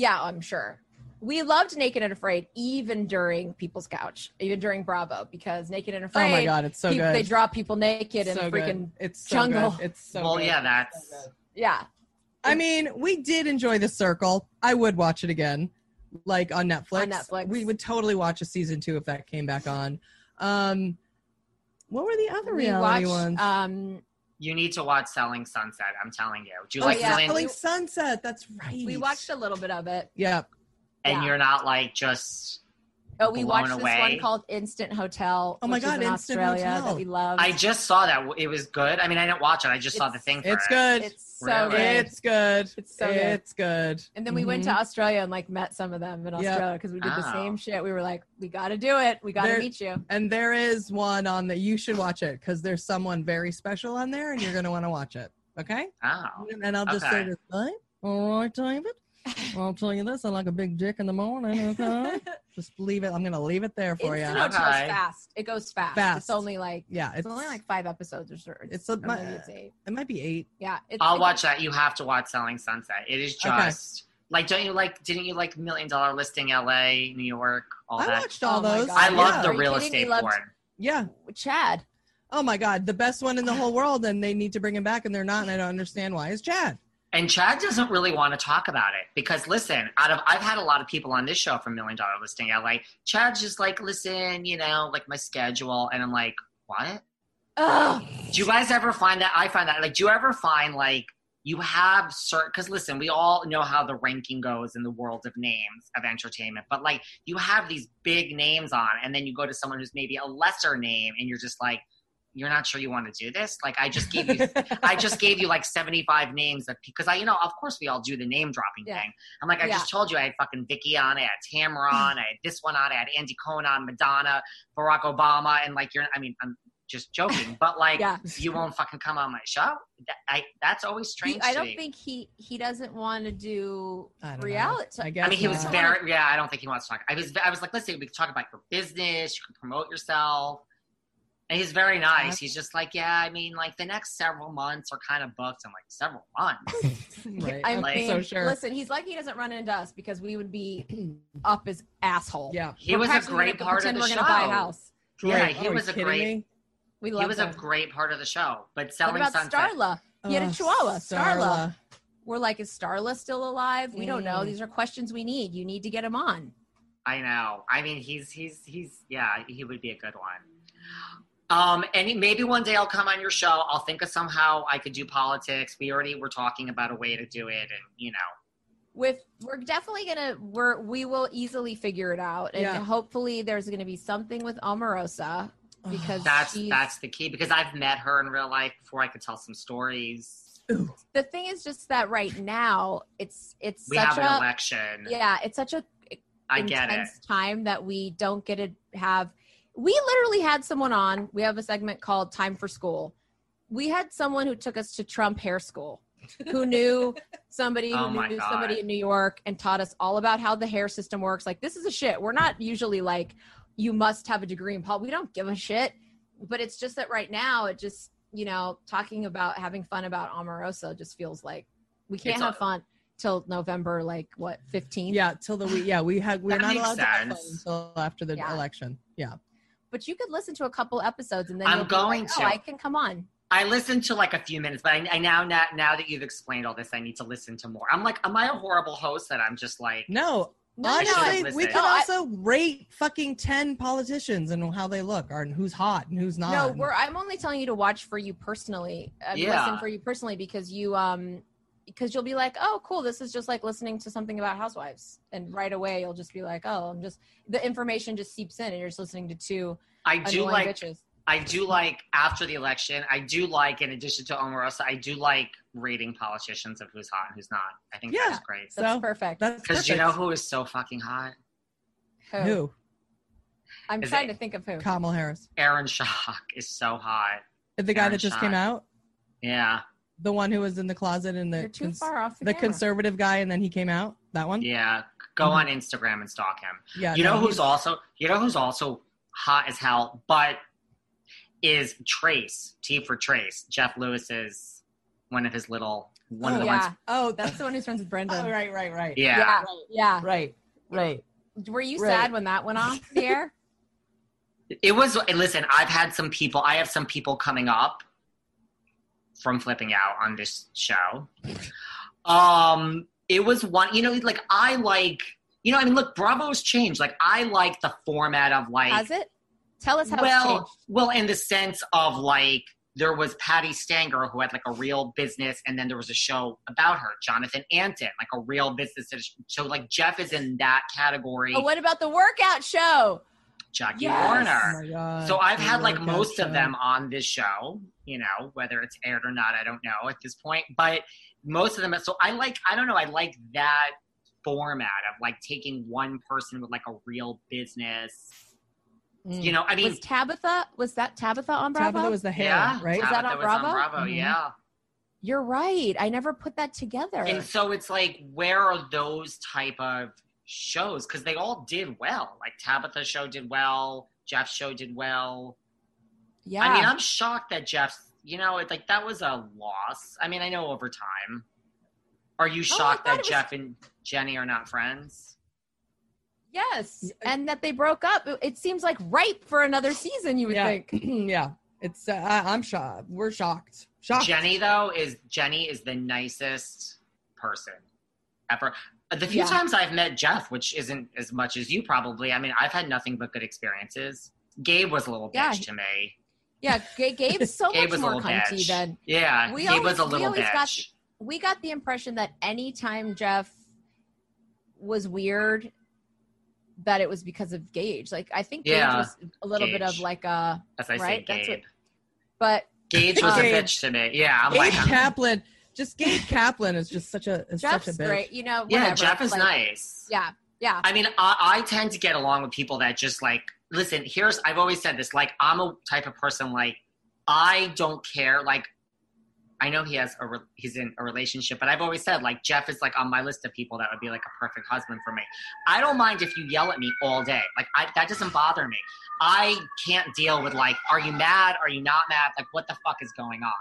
Yeah i'm sure we loved Naked and Afraid even during People's Couch, even during Bravo, because Naked and Afraid. Oh my god, it's so peop- good. They draw people naked in so a freaking good. It's so jungle. Good. It's so well, good. yeah, that's So yeah. I mean, we did enjoy The Circle. I would watch it again, like on Netflix. On Netflix. We would totally watch a season two if that came back on. Um, what were the other We reality watched. ones? Um, you need to watch Selling Sunset. I'm telling you. Do you oh, like yeah. Selling Sunset. That's right. we watched a little bit of it. Yeah. and yeah. you're not like just. Oh, we Blown watched this one called Instant Hotel. Oh my God, in Instant Australia Hotel. that we love. I just saw that. It was good. I mean, I didn't watch it. I just saw the thing for It's it. good. It's so Really? good. It's good. It's so good. It's good. And then we went to Mhm. Australia and like met some of them in Australia because we did the Oh. same shit. We were like, we got to do it. We got to meet you. And there is one on that you should watch it because there's someone very special on there, and you're gonna want to watch it. Okay. Oh. And I'll just say this, right? All right, David. I'll tell you this: I like a big dick in the morning. Okay. just leave it. I'm gonna leave it there for Instant you. Hotel's Okay. fast. It goes fast. Fast. It's only like Yeah, it's, only like five episodes or so. It's a- or it's eight. it might be eight. Yeah, it's, I'll it's- watch that. You have to watch Selling Sunset. It is Okay. just like don't you like? Didn't you like Million Dollar Listing L.A., New York, all I that? I watched all Oh those. I Yeah. love Are the real estate We loved- porn. Yeah. Chad. Oh my God, the best one in the whole world, and they need to bring him back, and they're not, and I don't understand why. Is Chad? And Chad doesn't really want to talk about it because listen, out of I've had a lot of people on this show from Million Dollar Listing LA. Chad's just like, listen, you know, like my schedule, and I'm like, what? Ugh. Do you guys ever find that? I find that like, do you ever find like you have certain? Because listen, we all know how the ranking goes in the world of names of entertainment, but like you have these big names on, and then you go to someone who's maybe a lesser name, and you're just like. You're not sure you want to do this? Like I just gave you I just gave you like 75 names of because I, you know, of course we all do the name dropping Yeah. thing. I'm like, I Yeah. just told you I had fucking Vicki on, I had Tamara on, I had this one on, I had Andy Cohen on, Madonna, Barack Obama, and like you're, I mean, I'm just joking, but like Yeah. you won't fucking come on my show. That, I, that's always He- strange. I to don't me. think he he doesn't want to do I don't know. reality. I guess. I mean, he was not. very, yeah. I don't think he wants to talk. I was, I was like, listen, we can talk about your business. You can promote yourself. And he's very nice. He's just like, yeah. I mean, like the next several months are kind of booked. I'm like, several months. right. I I'm Like- so sure. listen, he's lucky he doesn't run into us because we would be up his asshole. yeah. He We're was a great part of the we're show. gonna buy a house. Yeah, he are was a kidding great- me? We He was him. a great part of the show. But What selling about Sunset. Starla? He had a Oh, chihuahua, Starla. Starla. We're like, is Starla still alive? We don't know. Mm. These are questions we need. You need to get him on. I know. I mean, he's he's he's yeah, he would be a good one. Um, and maybe one day I'll come on your show. I'll think of somehow I could do politics. We already were talking about a way to do it, and you know, With we're definitely gonna we're we will easily figure it out, and Yeah. hopefully there's gonna be something with Omarosa because that's that's the key because I've met her in real life before I could tell some stories. the thing is just that right now it's it's We such have an a election. yeah it's such a I get it. intense time that we don't get to have. We literally had someone on. We have a segment called Time for School. We had someone who took us to Trump hair school, who knew somebody Oh who my knew God. somebody in New York and taught us all about how the hair system works. Like this is a shit. We're not usually like you must have a degree in pol. We don't give a shit. But it's just that right now it just you know talking about having fun about Omarosa just feels like we can't It's have a- fun till November like what 15th. Yeah, till the week. Yeah, we had we're That not makes allowed to have fun until after the Yeah. election. Yeah. But you could listen to a couple episodes and then I'm you'll going like, to. Oh, I can come on. I listened to like a few minutes, but I, I now, now now that you've explained all this, I need to listen to more. I'm like, am I a horrible host that I'm just like? No, No, I should've honestly, we listened. could No, I- also rate fucking ten politicians and how they look, or who's hot and who's not. No, we're. I'm only telling you to watch for you personally. Uh, Yeah. Listen for you personally because you um because you'll be like, oh, cool. This is just like listening to something about housewives, and right away you'll just be like, oh, I'm just the information just seeps in, and you're just listening to two I do like bitches. I do like after the election. I do like, in addition to Omarosa, I do like rating politicians of who's hot and who's not. I think Yeah. that's great. That's So, perfect. That's Because you know who is so fucking hot? who? who? I'm Is trying it- to think of who. Kamala Harris, Aaron Schock is so hot. the guy Aaron that just Shaw. came out, Yeah, the one who was in the closet and the too cons- far off the, the conservative guy, and then he came out. That one. yeah. Go Mhm. on Instagram and stalk him. Yeah. you no, know who's also you know who's also hot as hell, but is Trace T for Trace. Jeff Lewis's one of his little one Oh, of the yeah. ones. Oh, That's that's the one who's friends with Brenda. oh, right, right, right. Yeah. yeah, yeah. Right. Right. Were you Right. sad when that went off the air? It was. Listen, I've had some people. I have some people coming up from flipping out on this show. Um, it was one. You know, like I like. You know, I mean, look, Bravo's changed. Like I like the format of like. Has it? Tell us how it's well, changed. well, in the sense of like there was Patti Stanger who had like a real business, and then there was a show about her, Jonathan Antin, like a real business. So like Jeff is in that category. Oh, what about the workout show? Jackie Yes. Warner. Oh. So I've The had like workout most of them on this show, you know, whether it's aired or not, I don't know at this point. But most of them, so I like, I don't know, I like that format of like taking one person with like a real business. Mm. You know, I mean, was Tabatha? Was that Tabatha on Bravo? Tabatha was the hair, yeah, right? Was that Tabatha on was Bravo? on Bravo, Mhm. yeah. You're right. I never put that together. And so it's like, where are those type of shows? Because they all did well. Like Tabatha's show did well, Jeff's show did well. yeah. I mean, I'm shocked that Jeff's, you know, it's like that was a loss. I mean, I know over time. Are you Oh, shocked thought that was- Jeff and Jenni are not friends? yes. And that they broke up. It- It seems like ripe for another season, you would yeah. think. yeah. It's uh, I'm shocked. We're shocked. Shocked. Jenni though is Jenni is the nicest person ever. The few Yeah. times I've met Jeff, which isn't as much as you probably, I mean, I've had nothing but good experiences. Gabe was a little bitch Yeah. to me. Yeah, Ga- Gabe's so Gabe much was a more cunty bitch. than Yeah, We Gabe always- was a little always bitch. got we got the impression that anytime Jeff was weird, that it was because of Gage. Like I think Gage Yeah, was a little bit of like a, As I right? say, That's Gabe. but Gage was a um, bitch to me. Yeah, I'm Gabe like, I'm- Kaplan. Just Gabe Kaplan is just such a is Jeff's such a bitch. great. You know, yeah. Jeff is Like, nice. Yeah, yeah. I mean, I, I tend to get along with people that just like listen. Here's I've always said this. Like, I'm a type of person like I don't care. Like, I know he has a re- he's in a relationship, but I've always said like Jeff is like on my list of people that would be like a perfect husband for me. I don't mind if you yell at me all day. Like, I, that doesn't bother me. I can't deal with like, are you mad? Are you not mad? Like, what the fuck is going on?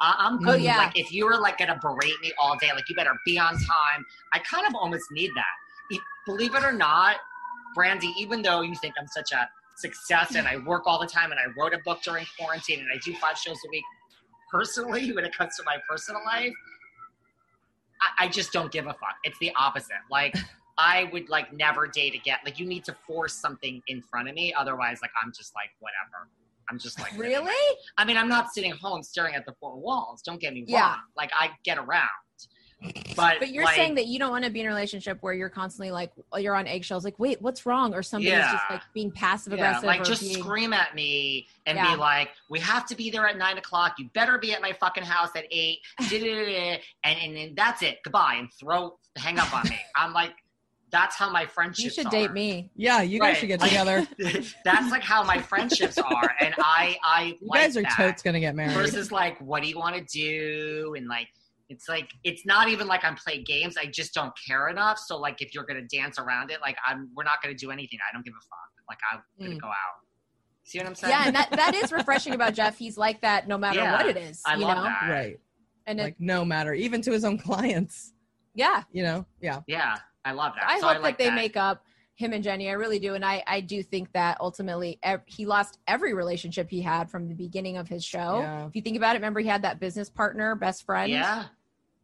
I I'm oh, good. Oh, yeah. Like, if you were like gonna berate me all day, like you better be on time. I kind of almost need that. Believe it or not, Brandy, even though you think I'm such a success and I work all the time and I wrote a book during quarantine and I do five shows a week, personally, when it comes to my personal life, I, I just don't give a fuck. It's the opposite. Like, I would like never date again. Like, you need to force something in front of me. Otherwise, like, I'm just like, whatever. I'm just like, living Really? I mean, I'm not sitting home staring at the four walls. Don't get me wrong. Yeah. Like, I get around. But, But you're like, saying that you don't want to be in a relationship where you're constantly like you're on eggshells. Like, wait, what's wrong? Or somebody's just like being passive aggressive Yeah, like just being, scream at me and Yeah. be like, "We have to be there at nine o'clock. You better be at my fucking house at eight. and and then that's it. Goodbye." And throw hang up on me. I'm like, that's how my friendships. you should are. date me. Yeah, you guys Right. should get together. that's like how my friendships are, and I I You like guys are that. totes gonna get married. versus like what do you want to do and like it's like it's not even like i'm playing games i just don't care enough so like if you're gonna dance around it like i'm we're not gonna do anything i don't give a fuck like i'm gonna Mm. go out see what i'm saying Yeah, and that, that is refreshing about Jeff. He's like that no matter Yeah, what it is. i you love know? that right. And it, Like no matter, even to his own clients. yeah, You know. Yeah. yeah i love that I so hope I like that they make up him and Jenni. I really do, and I I do think that ultimately ev- he lost every relationship he had from the beginning of his show. Yeah. If you think about it, remember he had that business partner, best friend. yeah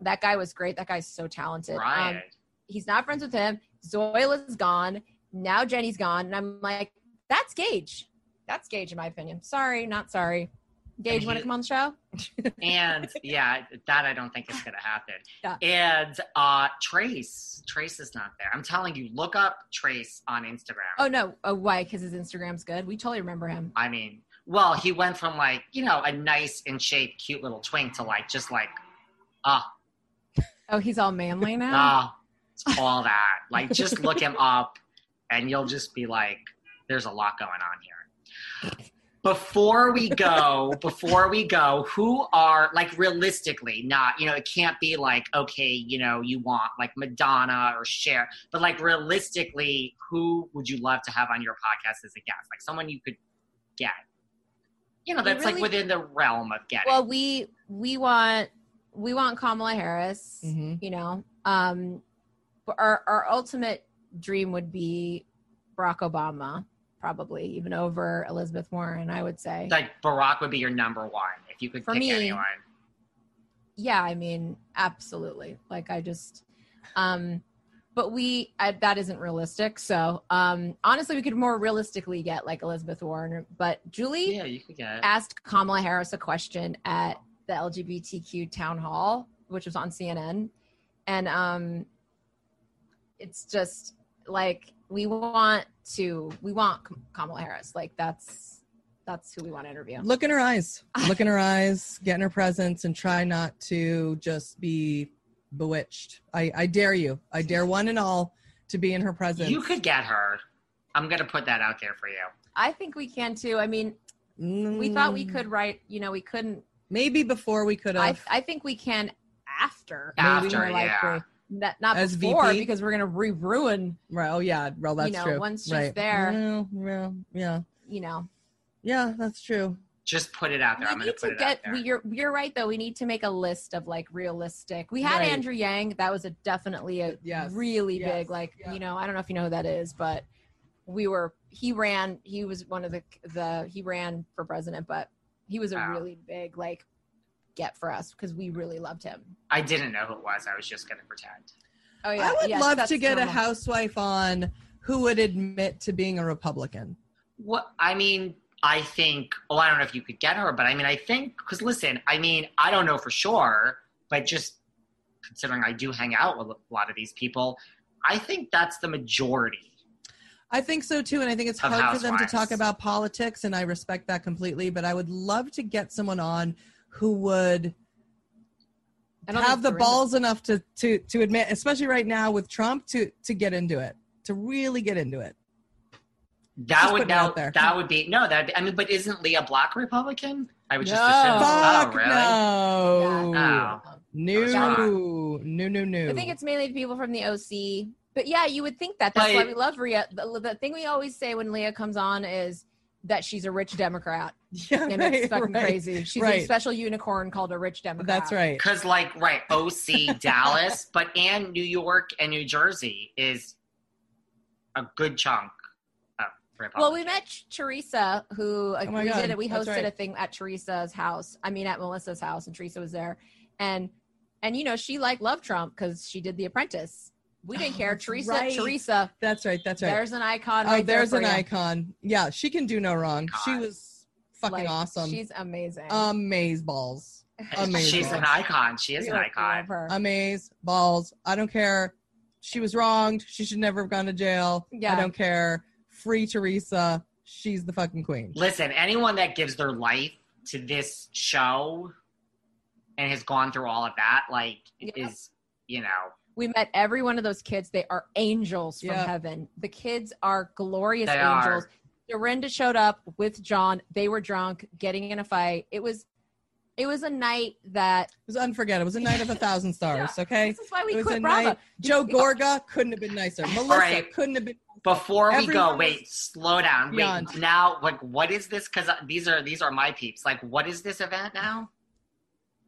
that guy was great. That guy's so talented. right Um, he's not friends with him. Zoila's gone. Now Jenni's gone, and I'm like, that's Gage. That's Gage, in my opinion. Sorry, not sorry. Gage, want to come on the show? and yeah that i don't think is gonna happen Yeah. and uh trace trace is not there i'm telling you look up trace on instagram Oh no, oh why? Because his Instagram's good. We totally remember him. I mean, well, he went from like, you know, a nice in shape, cute little twink to like just like, ah, Oh, he's all manly now. ah, it's all that. Like, just look him up and you'll just be like, there's a lot going on here. Before we go, before we go, who are like realistically not, you know, it can't be like, okay, you know, you want like Madonna or Cher, but like realistically, who would you love to have on your podcast as a guest? Like someone you could get. You know, We that's like within the realm of getting. well, we we want we want Kamala Harris. hmm You know, um, but our our ultimate dream would be Barack Obama, probably even over Elizabeth Warren. I would say. Like Barack would be your number one if you could For pick me, anyone. yeah i mean absolutely like i just um but we I, that isn't realistic so um honestly we could more realistically get like elizabeth warren but julie Yeah, you could get. asked kamala harris a question at the lgbtq town hall which was on cnn and um it's just like we want to we want kamala harris like that's that's who we want to interview Look in her eyes. Look in her eyes, get in her presence, and try not to just be bewitched. I, I dare you. I dare one and all to be in her presence. You could get her. I'm gonna put that out there for you. i think we can too i mean we thought we could write you know we couldn't Mm, Maybe before we could I, have. I think we can after After, more yeah. likely. Not, not As before VP? because we're gonna re-ruin right. Oh yeah. Well, that's you know true. once she's right. there Well, well, yeah. you know Yeah, that's true. Just put it out there. we I'm gonna need put to it get out there. we, you're you're right though we need to make a list of like realistic we had Right. andrew yang that was a definitely a Yes. really Yes. big like Yeah. you know i don't know if you know who that is but we were he ran he was one of the the he ran for president but he was a Wow. really big like get for us because we really loved him I didn't know who it was. I was just gonna pretend. oh yeah I would yes, love to get a housewife on who would admit to being a Republican. What I mean, I think. Oh, I don't know if you could get her, but I mean, I think because listen, I mean, I don't know for sure, but just considering I do hang out with a lot of these people, I think that's the majority. I think so too, and I think it's Of hard for them to talk about politics, and I respect that completely. But I would love to get someone on who would have the Dorinda- balls enough to to to admit, especially right now with Trump, to to get into it, to really get into it. That Just would putting it now. out there. That would be no. That I mean, but isn't Lea Black Republican? I would just No. assume. Fuck oh, really? no, Oh. no, Sorry. no, no, no. I think it's mainly the people from the OC. But yeah, you would think that. That's why we love Lea. The, the thing we always say when Lea comes on is that she's a rich Democrat, yeah, and right, it's fucking right. crazy. She's a special unicorn called a rich Democrat. That's right. Because like right, OC Dallas, but and New York and New Jersey is a good chunk of Republican. Well, we met Teresa, who uh, Oh we did it. We hosted right. a thing at Teresa's house. I mean, at Melissa's house, and Teresa was there, and and you know she like loved Trump because she did The Apprentice. We didn't Oh, care. Teresa, right. Teresa, That's right. That's right. there's an icon. oh, right there there's for an ya. icon. Yeah, she can do no wrong. She was fucking Like, awesome. She's amazing. Amaze balls. amazing. She's an icon. She is We an love- we love icon. Amaze balls. I don't care. She was wronged. She should never have gone to jail. Yeah. I don't care. Free Teresa. She's the fucking queen. Listen, anyone that gives their life to this show and has gone through all of that, like, Yep. is you know, We met every one of those kids. They are angels from Yeah. heaven. The kids are glorious They angels. are. Dorinda showed up with John. They were drunk, getting in a fight. It was, it was a night that. It was unforgettable. It was a night of a thousand stars. Okay. This is why we It was quit a Bravo. night. Joe Gorga couldn't have been nicer. Melissa right. couldn't have been. before we Everyone go, wait, slow down. Wait, Beyond. now, like, what is this? Because these are these are my peeps. Like, what is this event now?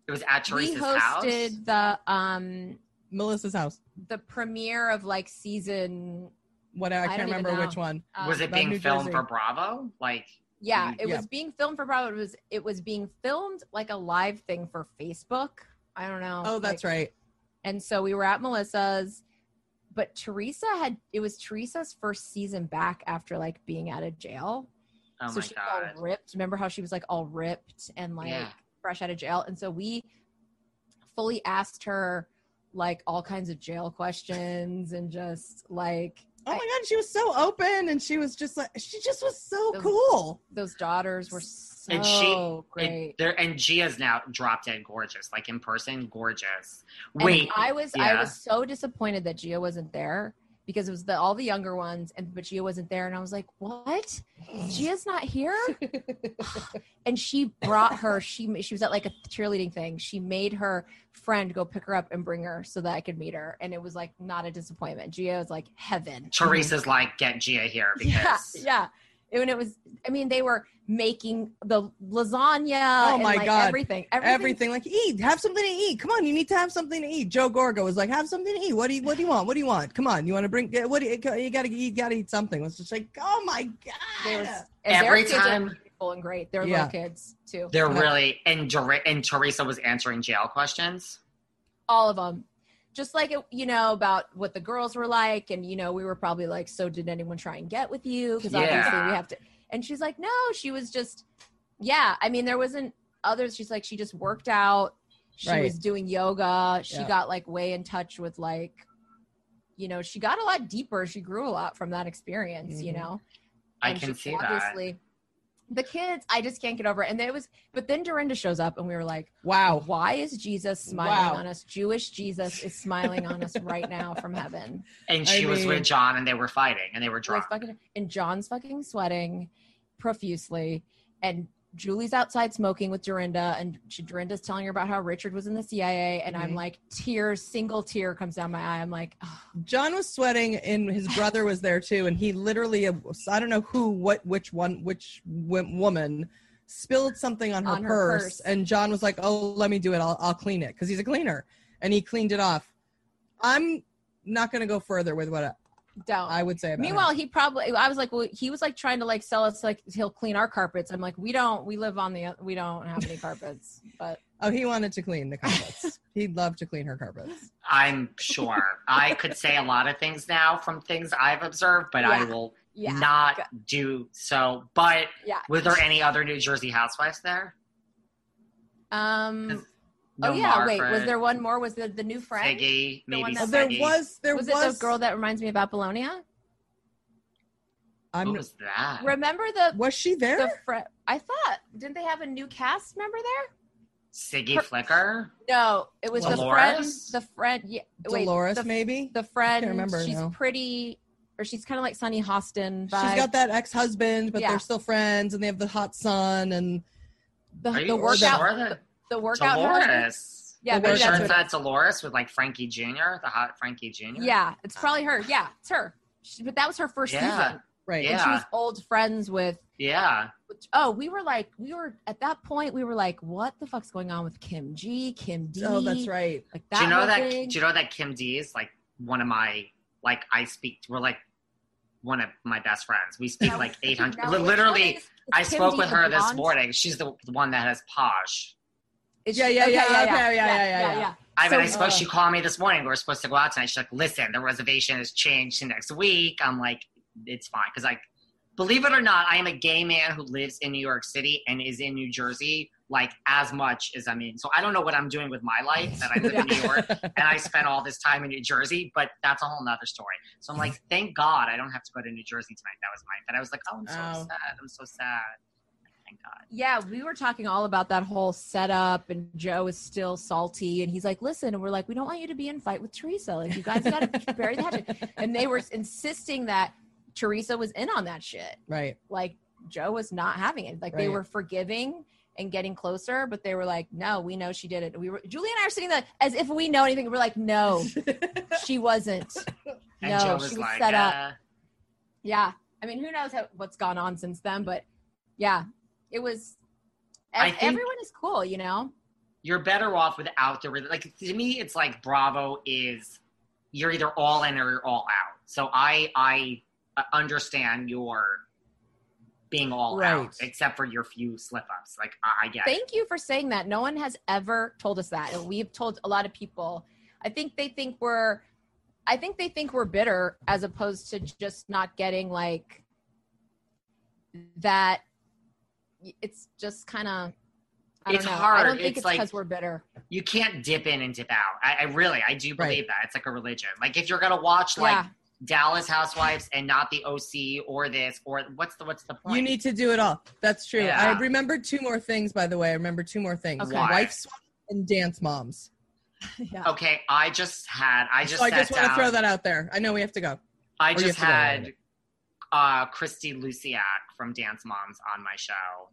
It was at we Teresa's house. hosted the um Melissa's house. the premiere of like season. What I, I can't remember know. which one. Um, Was it being New filmed Jersey. for Bravo? Like, Yeah, it Yeah. was being filmed for Bravo. It was it was being filmed like a live thing for Facebook. I don't know. Oh, that's like- right. And so we were at Melissa's, but Teresa had it was Teresa's first season back after like being out of jail. oh so my she was god, all ripped. Remember how she was like all ripped and like Yeah. fresh out of jail? And so we fully asked her like all kinds of jail questions and just like Oh my god, she was so open, and she was just like she just was so Those- cool. those daughters were so And she- great. It, there and Gia's now drop dead gorgeous, like in person, gorgeous. And Wait, I was I was so disappointed that Gia wasn't there because it was the all the younger ones and but Gia wasn't there and I was like, "What? Gia's not here?" and she brought her she she was at like a cheerleading thing. She made her friend go pick her up and bring her so that I could meet her and it was like not a disappointment. Gia was like heaven. Teresa's like, get Gia here because yeah. And it was I mean, they were making the lasagna. Oh and, my like, God. Everything, everything. Everything like eat, have something to eat. Come on, you need to have something to eat. Joe Gorga was like, have something to eat. What do you What do you want? What do you want? Come on, you want to bring? What do you? You gotta eat. You gotta eat something. It was just like, oh my god. and their Every time- beautiful and great. They're Yeah. little kids too. They're Yeah. really and Dor- and Teresa was answering jail questions. all of them just like it, you know about what the girls were like and you know we were probably like so did anyone try and get with you because obviously Yeah. we have to and she's like no she was just yeah i mean there wasn't others she's like she just worked out she Right. was doing yoga she Yeah. got like way in touch with like you know she got a lot deeper she grew a lot from that experience you Mhm. know I And can she- see that. Obviously the kids i just can't get over it and it was but then dorinda shows up and we were like Wow. why is Jesus smiling Wow. on us? Jewish Jesus is smiling on us right now from heaven. And I she was mean- with John, and they were fighting, and they were Like drunk. fucking, and John's fucking sweating profusely, and Julie's outside smoking with Dorinda, and she, Dorinda's telling her about how Richard was in the CIA, and I'm Mhm. like, tears, single tear comes down my eye. I'm like, oh, John was sweating, and his brother was there too, and he literally, I don't know who, what, which one, which woman spilled something on her, On her purse, purse. and John was like, "Oh, let me do it. I'll, I'll clean it," because he's a cleaner, and he cleaned it off. I'm not going to go further with what don't. I would say about Meanwhile, him. he probably, I was like, well, he was like trying to like sell us like he'll clean our carpets. I'm like, we don't, we live on the, we don't have any carpets, but Oh, he wanted to clean the carpets. He'd love to clean her carpets. I'm sure. I could say a lot of things now from things I've observed, but I will yeah, not do so. But yeah. were there any other New Jersey housewives there? Um, No oh yeah, wait, was there one more? Was there the new friend? Siggy, The one maybe that- there was, there was, was, it the girl that reminds me about Bologna? I'm, What was that? Remember the was she there? the friend? I thought didn't they have a new cast member there? Siggy Her- Flicker? No, it was the friend. The friend. Yeah, wait, Dolores, the, maybe. the friend. remember she's now. pretty, or she's kind of like Sunny Hostin. She's got that ex-husband, but Yeah. they're still friends, and they have the hot son, and the, Are the workout. sure that The workout. husband? Dolores? Yeah, The Are maybe you sure that's it's what. not Dolores with like Frankie Jr., the hot Frankie Jr.? Yeah, it's probably her. Ah. Yeah, it's her. She, but that was her first Yeah. season, right. Yeah. and she was old friends with Yeah. oh, we were like, we were at that point, we were like, what the fuck's going on with Kim G, Kim D? Oh, that's right. Like that. do you know that? thing. Do you know that Kim D is like one of my like I speak? We're like one of my best friends. We speak No, like eight hundred. no, literally, not- it's I Kim spoke D, with her this morning. She's the, the one that has Posh. Is Yeah, she- yeah, okay, yeah, okay, yeah, yeah, yeah, yeah. I mean, So, I suppose uh, she called me this morning. We were supposed to go out tonight. She's like, "Listen, the reservation has changed to next week." I'm like, "It's fine," because like, believe it or not, I am a gay man who lives in New York City and is in New Jersey like as much as I'm in. So I don't know what I'm doing with my life that I live in New York and I spent all this time in New Jersey, but that's a whole nother story. So I'm like, thank God I don't have to go to New Jersey tonight. That was my. But I was like, oh, I'm so Oh. sad. I'm so sad. Thank God. Yeah, we were talking all about that whole setup, and Joe is still salty, and he's like, "Listen," and we're like, "We don't want you to be in fight with Teresa. Like, you guys got to bury the hatchet." And they were insisting that Teresa was in on that shit. right. Like, Joe was not having it. Like, they were forgiving and getting closer, but they were like, "No, we know she did it." We were Julie and I are sitting there as if we know anything. We're like, "No, she wasn't." And No, Joe she was was like, set up. uh, Yeah, I mean, who knows how, what's gone on since then? But yeah, it was. I think- everyone is cool, you know. you're better off without the re- like to me it's like bravo is you're either all in or you're all out so i i uh, understand your being all out except for your few slip ups like i, I get it. Thank you for saying that. No one has ever told us that, and we've told a lot of people. I think they think we're. I think they think we're bitter as opposed to just not getting like that. It's just kind of. It's know. I hard. don't think It's it's like- because we're bitter. you can't dip in and dip out i, I really i do believe Right. that it's like a religion like if you're gonna watch like yeah, dallas housewives and not the oc or this or what's the what's the point You need to do it all. That's true. Yeah. I remember two more things, by the way. I remember two more things. Okay. Wife swap and dance moms. yeah. okay i just had i just so I just want to throw that out there. I know we have to go. I Or just have to go had uh, Christi Lukasiak from Dance Moms on my show.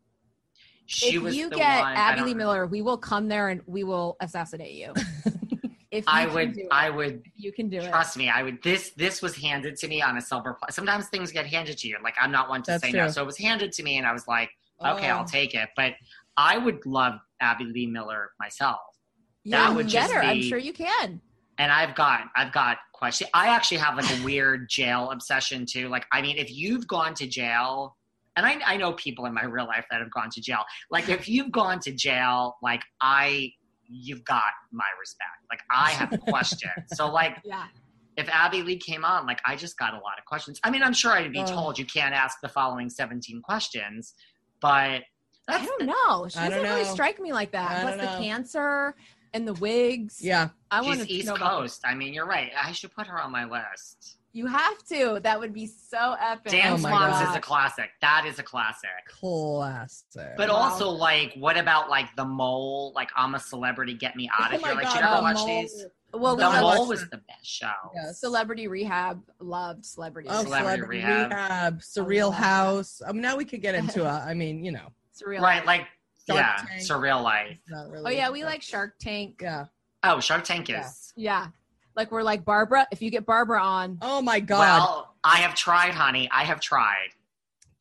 She if was you the get one. Abby Lee Miller, we will come there and we will assassinate you. If you I would do it, I would you can do it. trust me, I would this this was handed to me on a silver platter. Sometimes things get handed to you. Like I'm not one to That's say no. So it was handed to me and I was like, okay, Oh. I'll take it. But I would love Abby Lee Miller myself. yeah, that would get just her. I'm sure you can. And I've got I've got question. I actually have like a weird jail obsession too. Like I mean, if you've gone to jail, and I, I know people in my real life that have gone to jail. Like if you've gone to jail, like I, you've got my respect. Like I have questions. so like Yeah. if Abby Lee came on, like I just got a lot of questions. I mean, I'm sure I'd be Oh. told you can't ask the following 17 questions, but I don't know. She I doesn't don't really strike me like that. I Plus the cancer and the wigs. Yeah. I want she's to East know about- Coast. I mean, you're right. I should put her on my list. You have to. That would be so epic. Dance Oh my Moms is a classic. That is a classic. Classic. But Wow. also, like, what about like the mole? Like, I'm a celebrity. Get me out Oh of my here. Like, God, you ever The watch Mole. these? Well, we The I mole watched was the best show. Yes. Celebrity Rehab. Loved Celebrity Oh, Rehab. Celebrity Celebrity Rehab. Rehab, Surreal love that. House. Um, now we could get into a. I mean, you know, Surreal. Right, like Shark yeah, Tank. surreal life. really. Oh yeah, we like Shark Tank. Yeah. Oh, Shark Tank is. Yeah. Yeah. Like we're like Barbara. If you get Barbara on, Oh my God. Well, I have tried, honey. I have tried.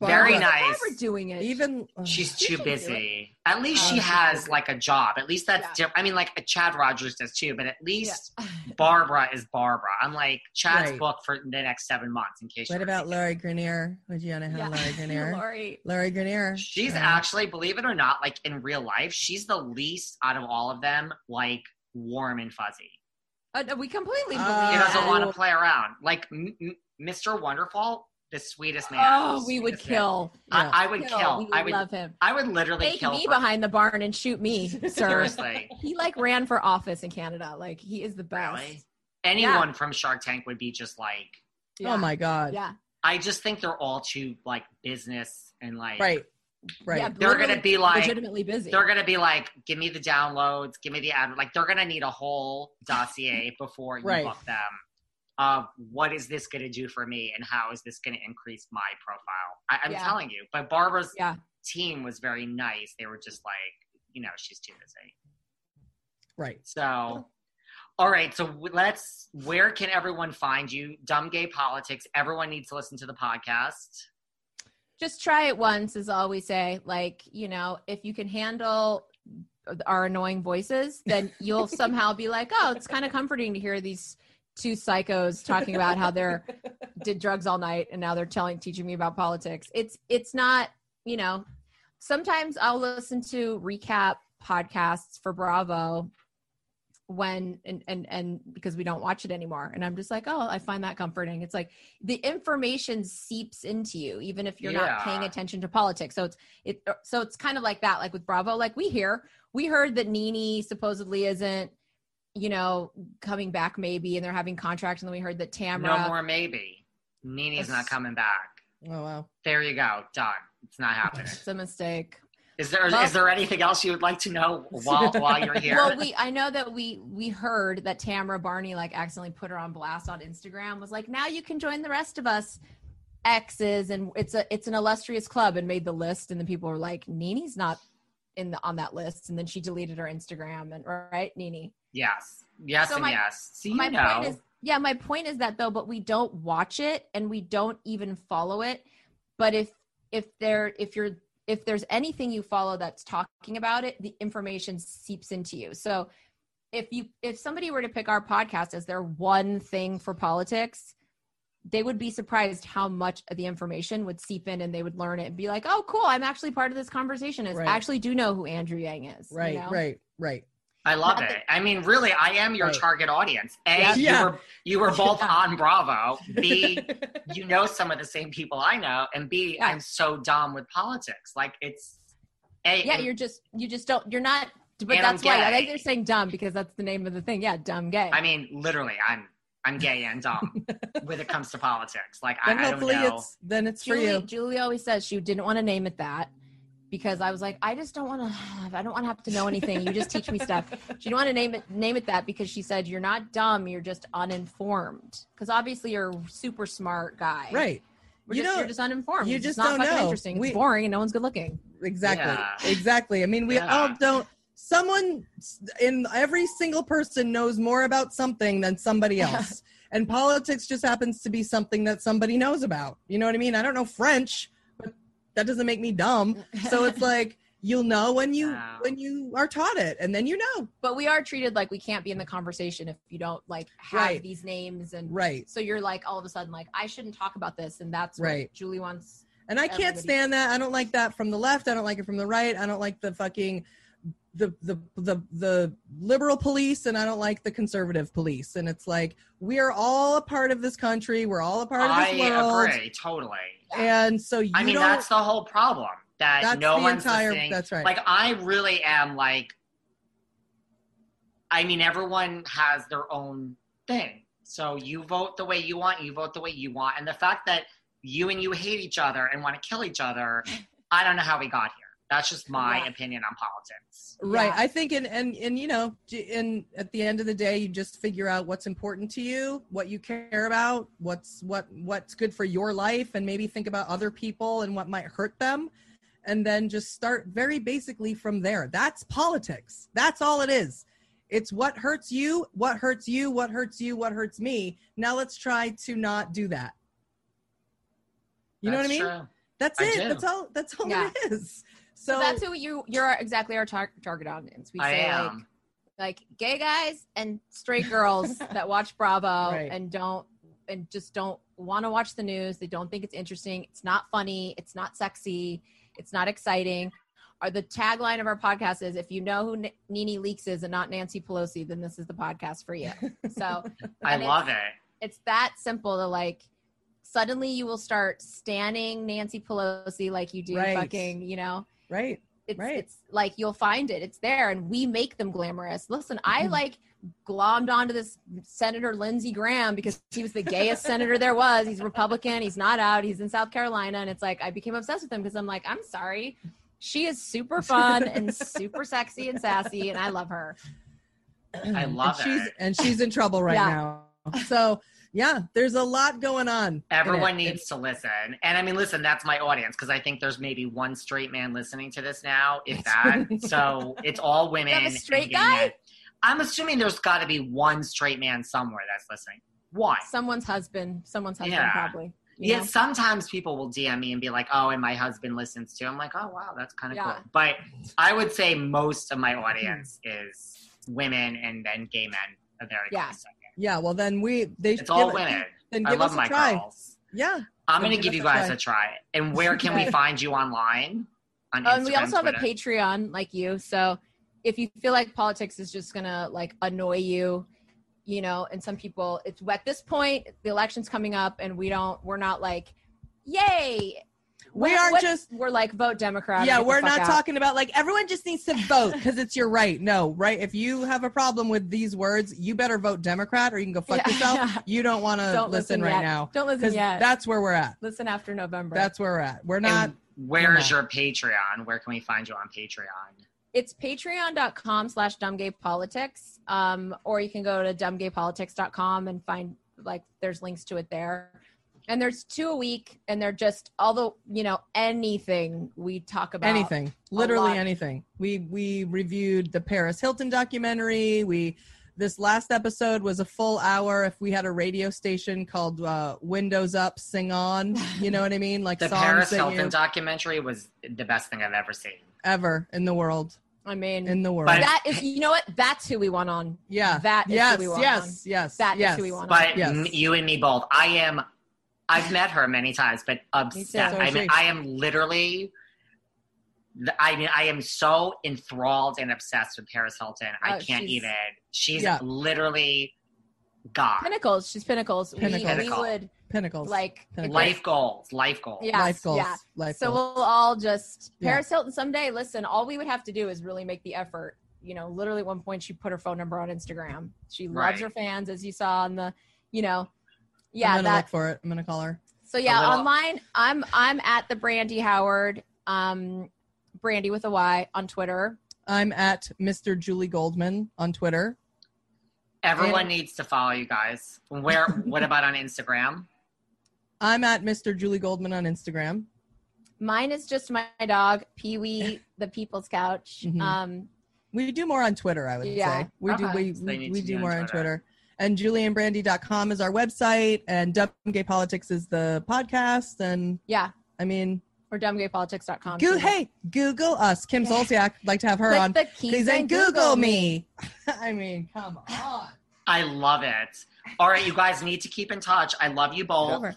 Very Barbara, nice. Barbara doing it. Even She's uh, She too should do it. busy. At least Oh, she she has like a job. At least that's Yeah. different. I mean, like Chad Rogers does too, but at Yeah. least Barbara is Barbara. I'm like Chad's Right. booked for the next seven months. In case. What about thinking. Lori Greiner? Would you want to have Yeah. Lori Greiner? Lori. Laurie Grenier. She's Yeah. actually, believe it or not, like in real life, she's the least out of all of them, like warm and fuzzy. Uh, we completely believe Uh, He doesn't want to play around. Like M- M- Mr. Wonderful, the sweetest man. Oh, we would man. kill. Yeah. I, I would kill. We would I would. love him. I would literally Take kill. me for- behind the barn and shoot me, sir. Seriously. he like ran for office in Canada. Like he is the best. Really? Anyone from Shark Tank would be just like. Yeah. Oh my God. Yeah. I just think they're all too like business and like. Right. Right. Yeah, They're gonna be like. legitimately busy. They're gonna be like, give me the downloads, give me the ad. Like they're gonna need a whole dossier before you Right. book them. Of what is this gonna do for me, and how is this gonna increase my profile? I, I'm Yeah. telling you. But Barbara's Yeah. team was very nice. They were just like, you know, she's too busy. Right. So, all right. So let's. Where can everyone find you? Dumb Gay Politics. Everyone needs to listen to the podcast. Just try it once, is all we say. Like, you know, if you can handle our annoying voices, then you'll somehow be like, oh, it's kind of comforting to hear these two psychos talking about how they're did drugs all night and now they're telling teaching me about politics. It's it's not, you know, sometimes I'll listen to recap podcasts for Bravo when and and and because we don't watch it anymore and I'm just like, "Oh, I find that comforting." It's like the information seeps into you even if you're not paying attention to politics. So it's it uh, so it's kind of like that like with Bravo like we hear we heard that NeNe supposedly isn't you know coming back maybe and they're having contracts and then we heard that Tamra No more maybe. NeNe's not coming back. Oh wow. There you go. Done. It's not happening. it's a mistake. Is there is Well- there anything else you would like to know while while you're here? Well, we I know that we we heard that Tamra Barney like accidentally put her on blast on Instagram was like, now you can join the rest of us exes and it's a it's an illustrious club and made the list and then people were like, NeNe's not in the on that list and then she deleted her Instagram and right, NeNe. yes, yes, So and my- yes. See, you my know. point is yeah, my point is that though, but we don't watch it and we don't even follow it. But if if there if you're if there's anything you follow that's talking about it, the information seeps into you. So if you if somebody were to pick our podcast as their one thing for politics, they would be surprised how much of the information would seep in and they would learn it and be like, oh cool, I'm actually part of this conversation. I Right. actually do know who Andrew Yang is. you Right. know? Right. Right. I love Not it. I mean, really, I am your Right. target audience. A, Yeah. you were you were both Yeah. on Bravo. B, you know some of the same people I know, and B, Yeah. am so dumb with politics. Like it's a. yeah and- you're just you just don't you're not but And I'm that's why i think they're saying dumb because that's the name of the thing yeah dumb gay I mean, literally, I'm I'm gay and dumb when it comes to politics. Like I, Then I don't hopefully know. it's then it's for julie, you. julie always says she didn't want to name it that because i was like i just don't want to i don't want to have to know anything you just teach me stuff she didn't want to name it name it that because she said you're not dumb you're just uninformed because obviously you're a super smart guy Right. We're You just, know, you're just uninformed you It's just not don't fucking know. interesting We- it's boring and no one's good looking Exactly. Yeah. Exactly. I mean, we Yeah. all don't someone in every single person knows more about something than somebody else. and politics just happens to be something that somebody knows about. You know what I mean? I don't know French, but that doesn't make me dumb. So it's like you'll know when you Wow. when you are taught it and then you know. but we are treated like we can't be in the conversation if you don't like have Right. these names and Right. so you're like all of a sudden like I shouldn't talk about this and that's what Right. Julie wants. And I can't Everybody- stand that. I don't like that from the left. I don't like it from the right. I don't like the fucking the the the the liberal police and I don't like the conservative police. And it's like we are all a part of this country. We're all a part of I this world. agree totally. And so you I mean, that's the whole problem. That that's no the one's entire listening. that's right. Like I really am like. I mean, everyone has their own thing. So you vote the way you want. You vote the way you want. And the fact that you and you hate each other and want to kill each other, I don't know how we got here. That's just my Yeah. opinion on politics. right Yeah. i think and and and you know j- and at the end of the day you just figure out what's important to you what you care about what's what what's good for your life and maybe think about other people and what might hurt them and then just start very basically from there that's politics that's all it is it's what hurts you what hurts you what hurts you what hurts me now let's try to not do that you know what i mean true. that's I it do. that's all that's all Yeah. it is So, so, that's who you you're exactly our tar- target audience. We I say like am. like gay guys and straight girls that watch Bravo Right. and don't and just don't want to watch the news. They don't think it's interesting. It's not funny. It's not sexy. It's not exciting. Or the tagline of our podcast is if you know who N- NeNe Leakes is and not Nancy Pelosi, then this is the podcast for you. So I love it. it's that simple to like suddenly you will start standing Nancy Pelosi like you do Right. fucking, you know. Right It's Right. it's like you'll find it. It's there and we make them glamorous. Listen, I Mm-hmm. like glommed onto this Senator Lindsey Graham because he was the gayest senator there was. He's Republican, he's not out, he's in South Carolina and it's like I became obsessed with him because I'm like, I'm sorry. She is super fun and super sexy and sassy and I love her. I love and she's it. and she's in trouble right Yeah. now. So yeah, there's a lot going on. Everyone it. needs to listen. And I mean, listen, that's my audience because I think there's maybe one straight man listening to this now, if that. so it's all women. have a straight guy? men. I'm assuming there's got to be one straight man somewhere that's listening. One. Someone's husband, someone's husband Yeah. probably. you Yeah, know? sometimes people will DM me and be like, "Oh, and my husband listens too." I'm like, "Oh, wow, that's kind of Yeah. cool." But I would say most of my hmm. audience is women, and then gay men. A very Yeah. close second. Yeah, well then we they It's all women. Then I give love us a my try. girls. Yeah. I'm Then gonna give give us you a guys try. a try. And where can we find you online? On Oh, and we Instagram, also have a Patreon like you. So if you feel like politics is just gonna like annoy you, you know, and some people it's at this point, the election's coming up and we don't we're not like, yay. We What- aren't what- just we're like vote Democrat. yeah, we're not out. talking about like everyone just needs to vote because it's your right. No, right? If you have a problem with these words, you better vote Democrat or you can go fuck Yeah. yourself. You don't want to listen, listen right now Don't listen because yet. that's where we're at. listen after November. That's where we're at. We're not. And where is No. your Patreon? Where can we find you on Patreon? it's patreon.com slash dumbgaypolitics um, or you can go to dumbgaypolitics.com and find like there's links to it there and there's two a week and they're just although you know anything we talk about anything. literally anything. We we reviewed the paris hilton documentary. We this last episode was a full hour if we had a radio station called uh, windows up sing on. You know what i mean? Like The songs Paris Hilton you documentary was the best thing I've ever seen. ever in the world. I mean in the world. But- that is you know what? That's who we want on. Yeah. That is who yes we want yes yes That is yes who we want But Yes. you and me both. I am. I've met her many times, but obsessed. I mean, I am literally. I mean, I am so enthralled and obsessed with Paris Hilton. I Oh, can't she's- even. She's Yeah. literally God. pinnacles she's pinnacles, We, Pinnacles. we would pinnacles like Pinnacles. Life goals. Life goals. Yeah. life goals yeah. life so goals. we'll all just Yeah. Paris Hilton someday. Listen, all we would have to do is really make the effort. You know, literally at one point she put her phone number on Instagram. She loves Right. her fans, as you saw on the, you know, i'm yeah. gonna That look for it i'm gonna call her so yeah. little- Online, I'm I'm at the Brandy Howard, um, Brandy with a Y on Twitter. i'm at mr julie goldman on twitter Everyone And- needs to follow you guys. Where? what about on Instagram? i'm at mr julie goldman on instagram Mine is just my dog Pee Wee, the People's Couch. Mhm. Um, We do more on Twitter, I would Yeah. say. We do we, So we, we do be on more on Twitter. Twitter. And julieandbrandy.com is our website and Dumb Gay Politics is the podcast. And Yeah. I mean, Or dumbgaypolitics.com. go, hey, Google us. Kim Yeah. Zolciak, like to have her Click on. the keys Please and and Google me. I mean, come on. I love it. All right, you guys need to keep in touch. I love you both. Over.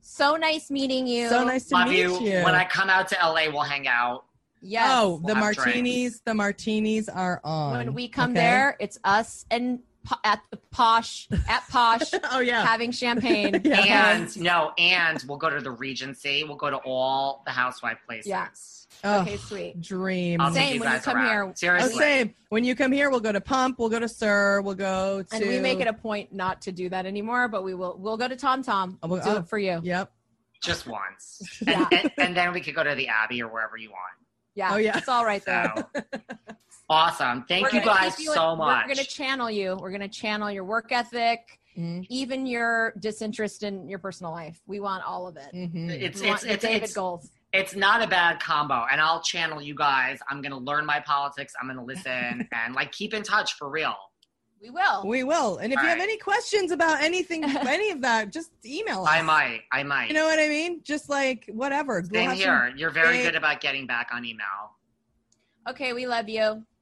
So nice meeting you. So nice to Love meet you. you. When I come out to LA, we'll hang out. Yes. Oh, the We'll have martinis, the martinis are on. when we come okay? there, it's us and po- at the posh at posh oh yeah. having champagne. Yeah. And no, and we'll go to the Regency. We'll go to all the housewife places. Yeah. Oh, Okay, sweet. dream. I'll Same you when you come around. here. Oh, same. When you come here, we'll go to Pump, we'll go to SUR, we'll go to. And we make it a point not to do that anymore, but we will. We'll go to Tom Tom. Oh, well, do oh. it for you. Yep. Just once. Yeah. And, and, and then we could go to the Abbey or wherever you want. Yeah. Oh, yeah. It's all right there. So awesome. Thank We're you guys you so in- much. We're going to channel you. We're going to channel your work ethic, Mhm. even your disinterest in your personal life. We want all of it. Mhm. it's it's it's, David it's, goals. it's not a bad combo and i'll channel you guys i'm gonna learn my politics i'm gonna listen and like keep in touch for real We will. We will. And if All you have any questions about anything, any of that, just email us. i might i might You know what I mean? Just like whatever. We'll same have some- you're very big- good about getting back on email okay, we love you.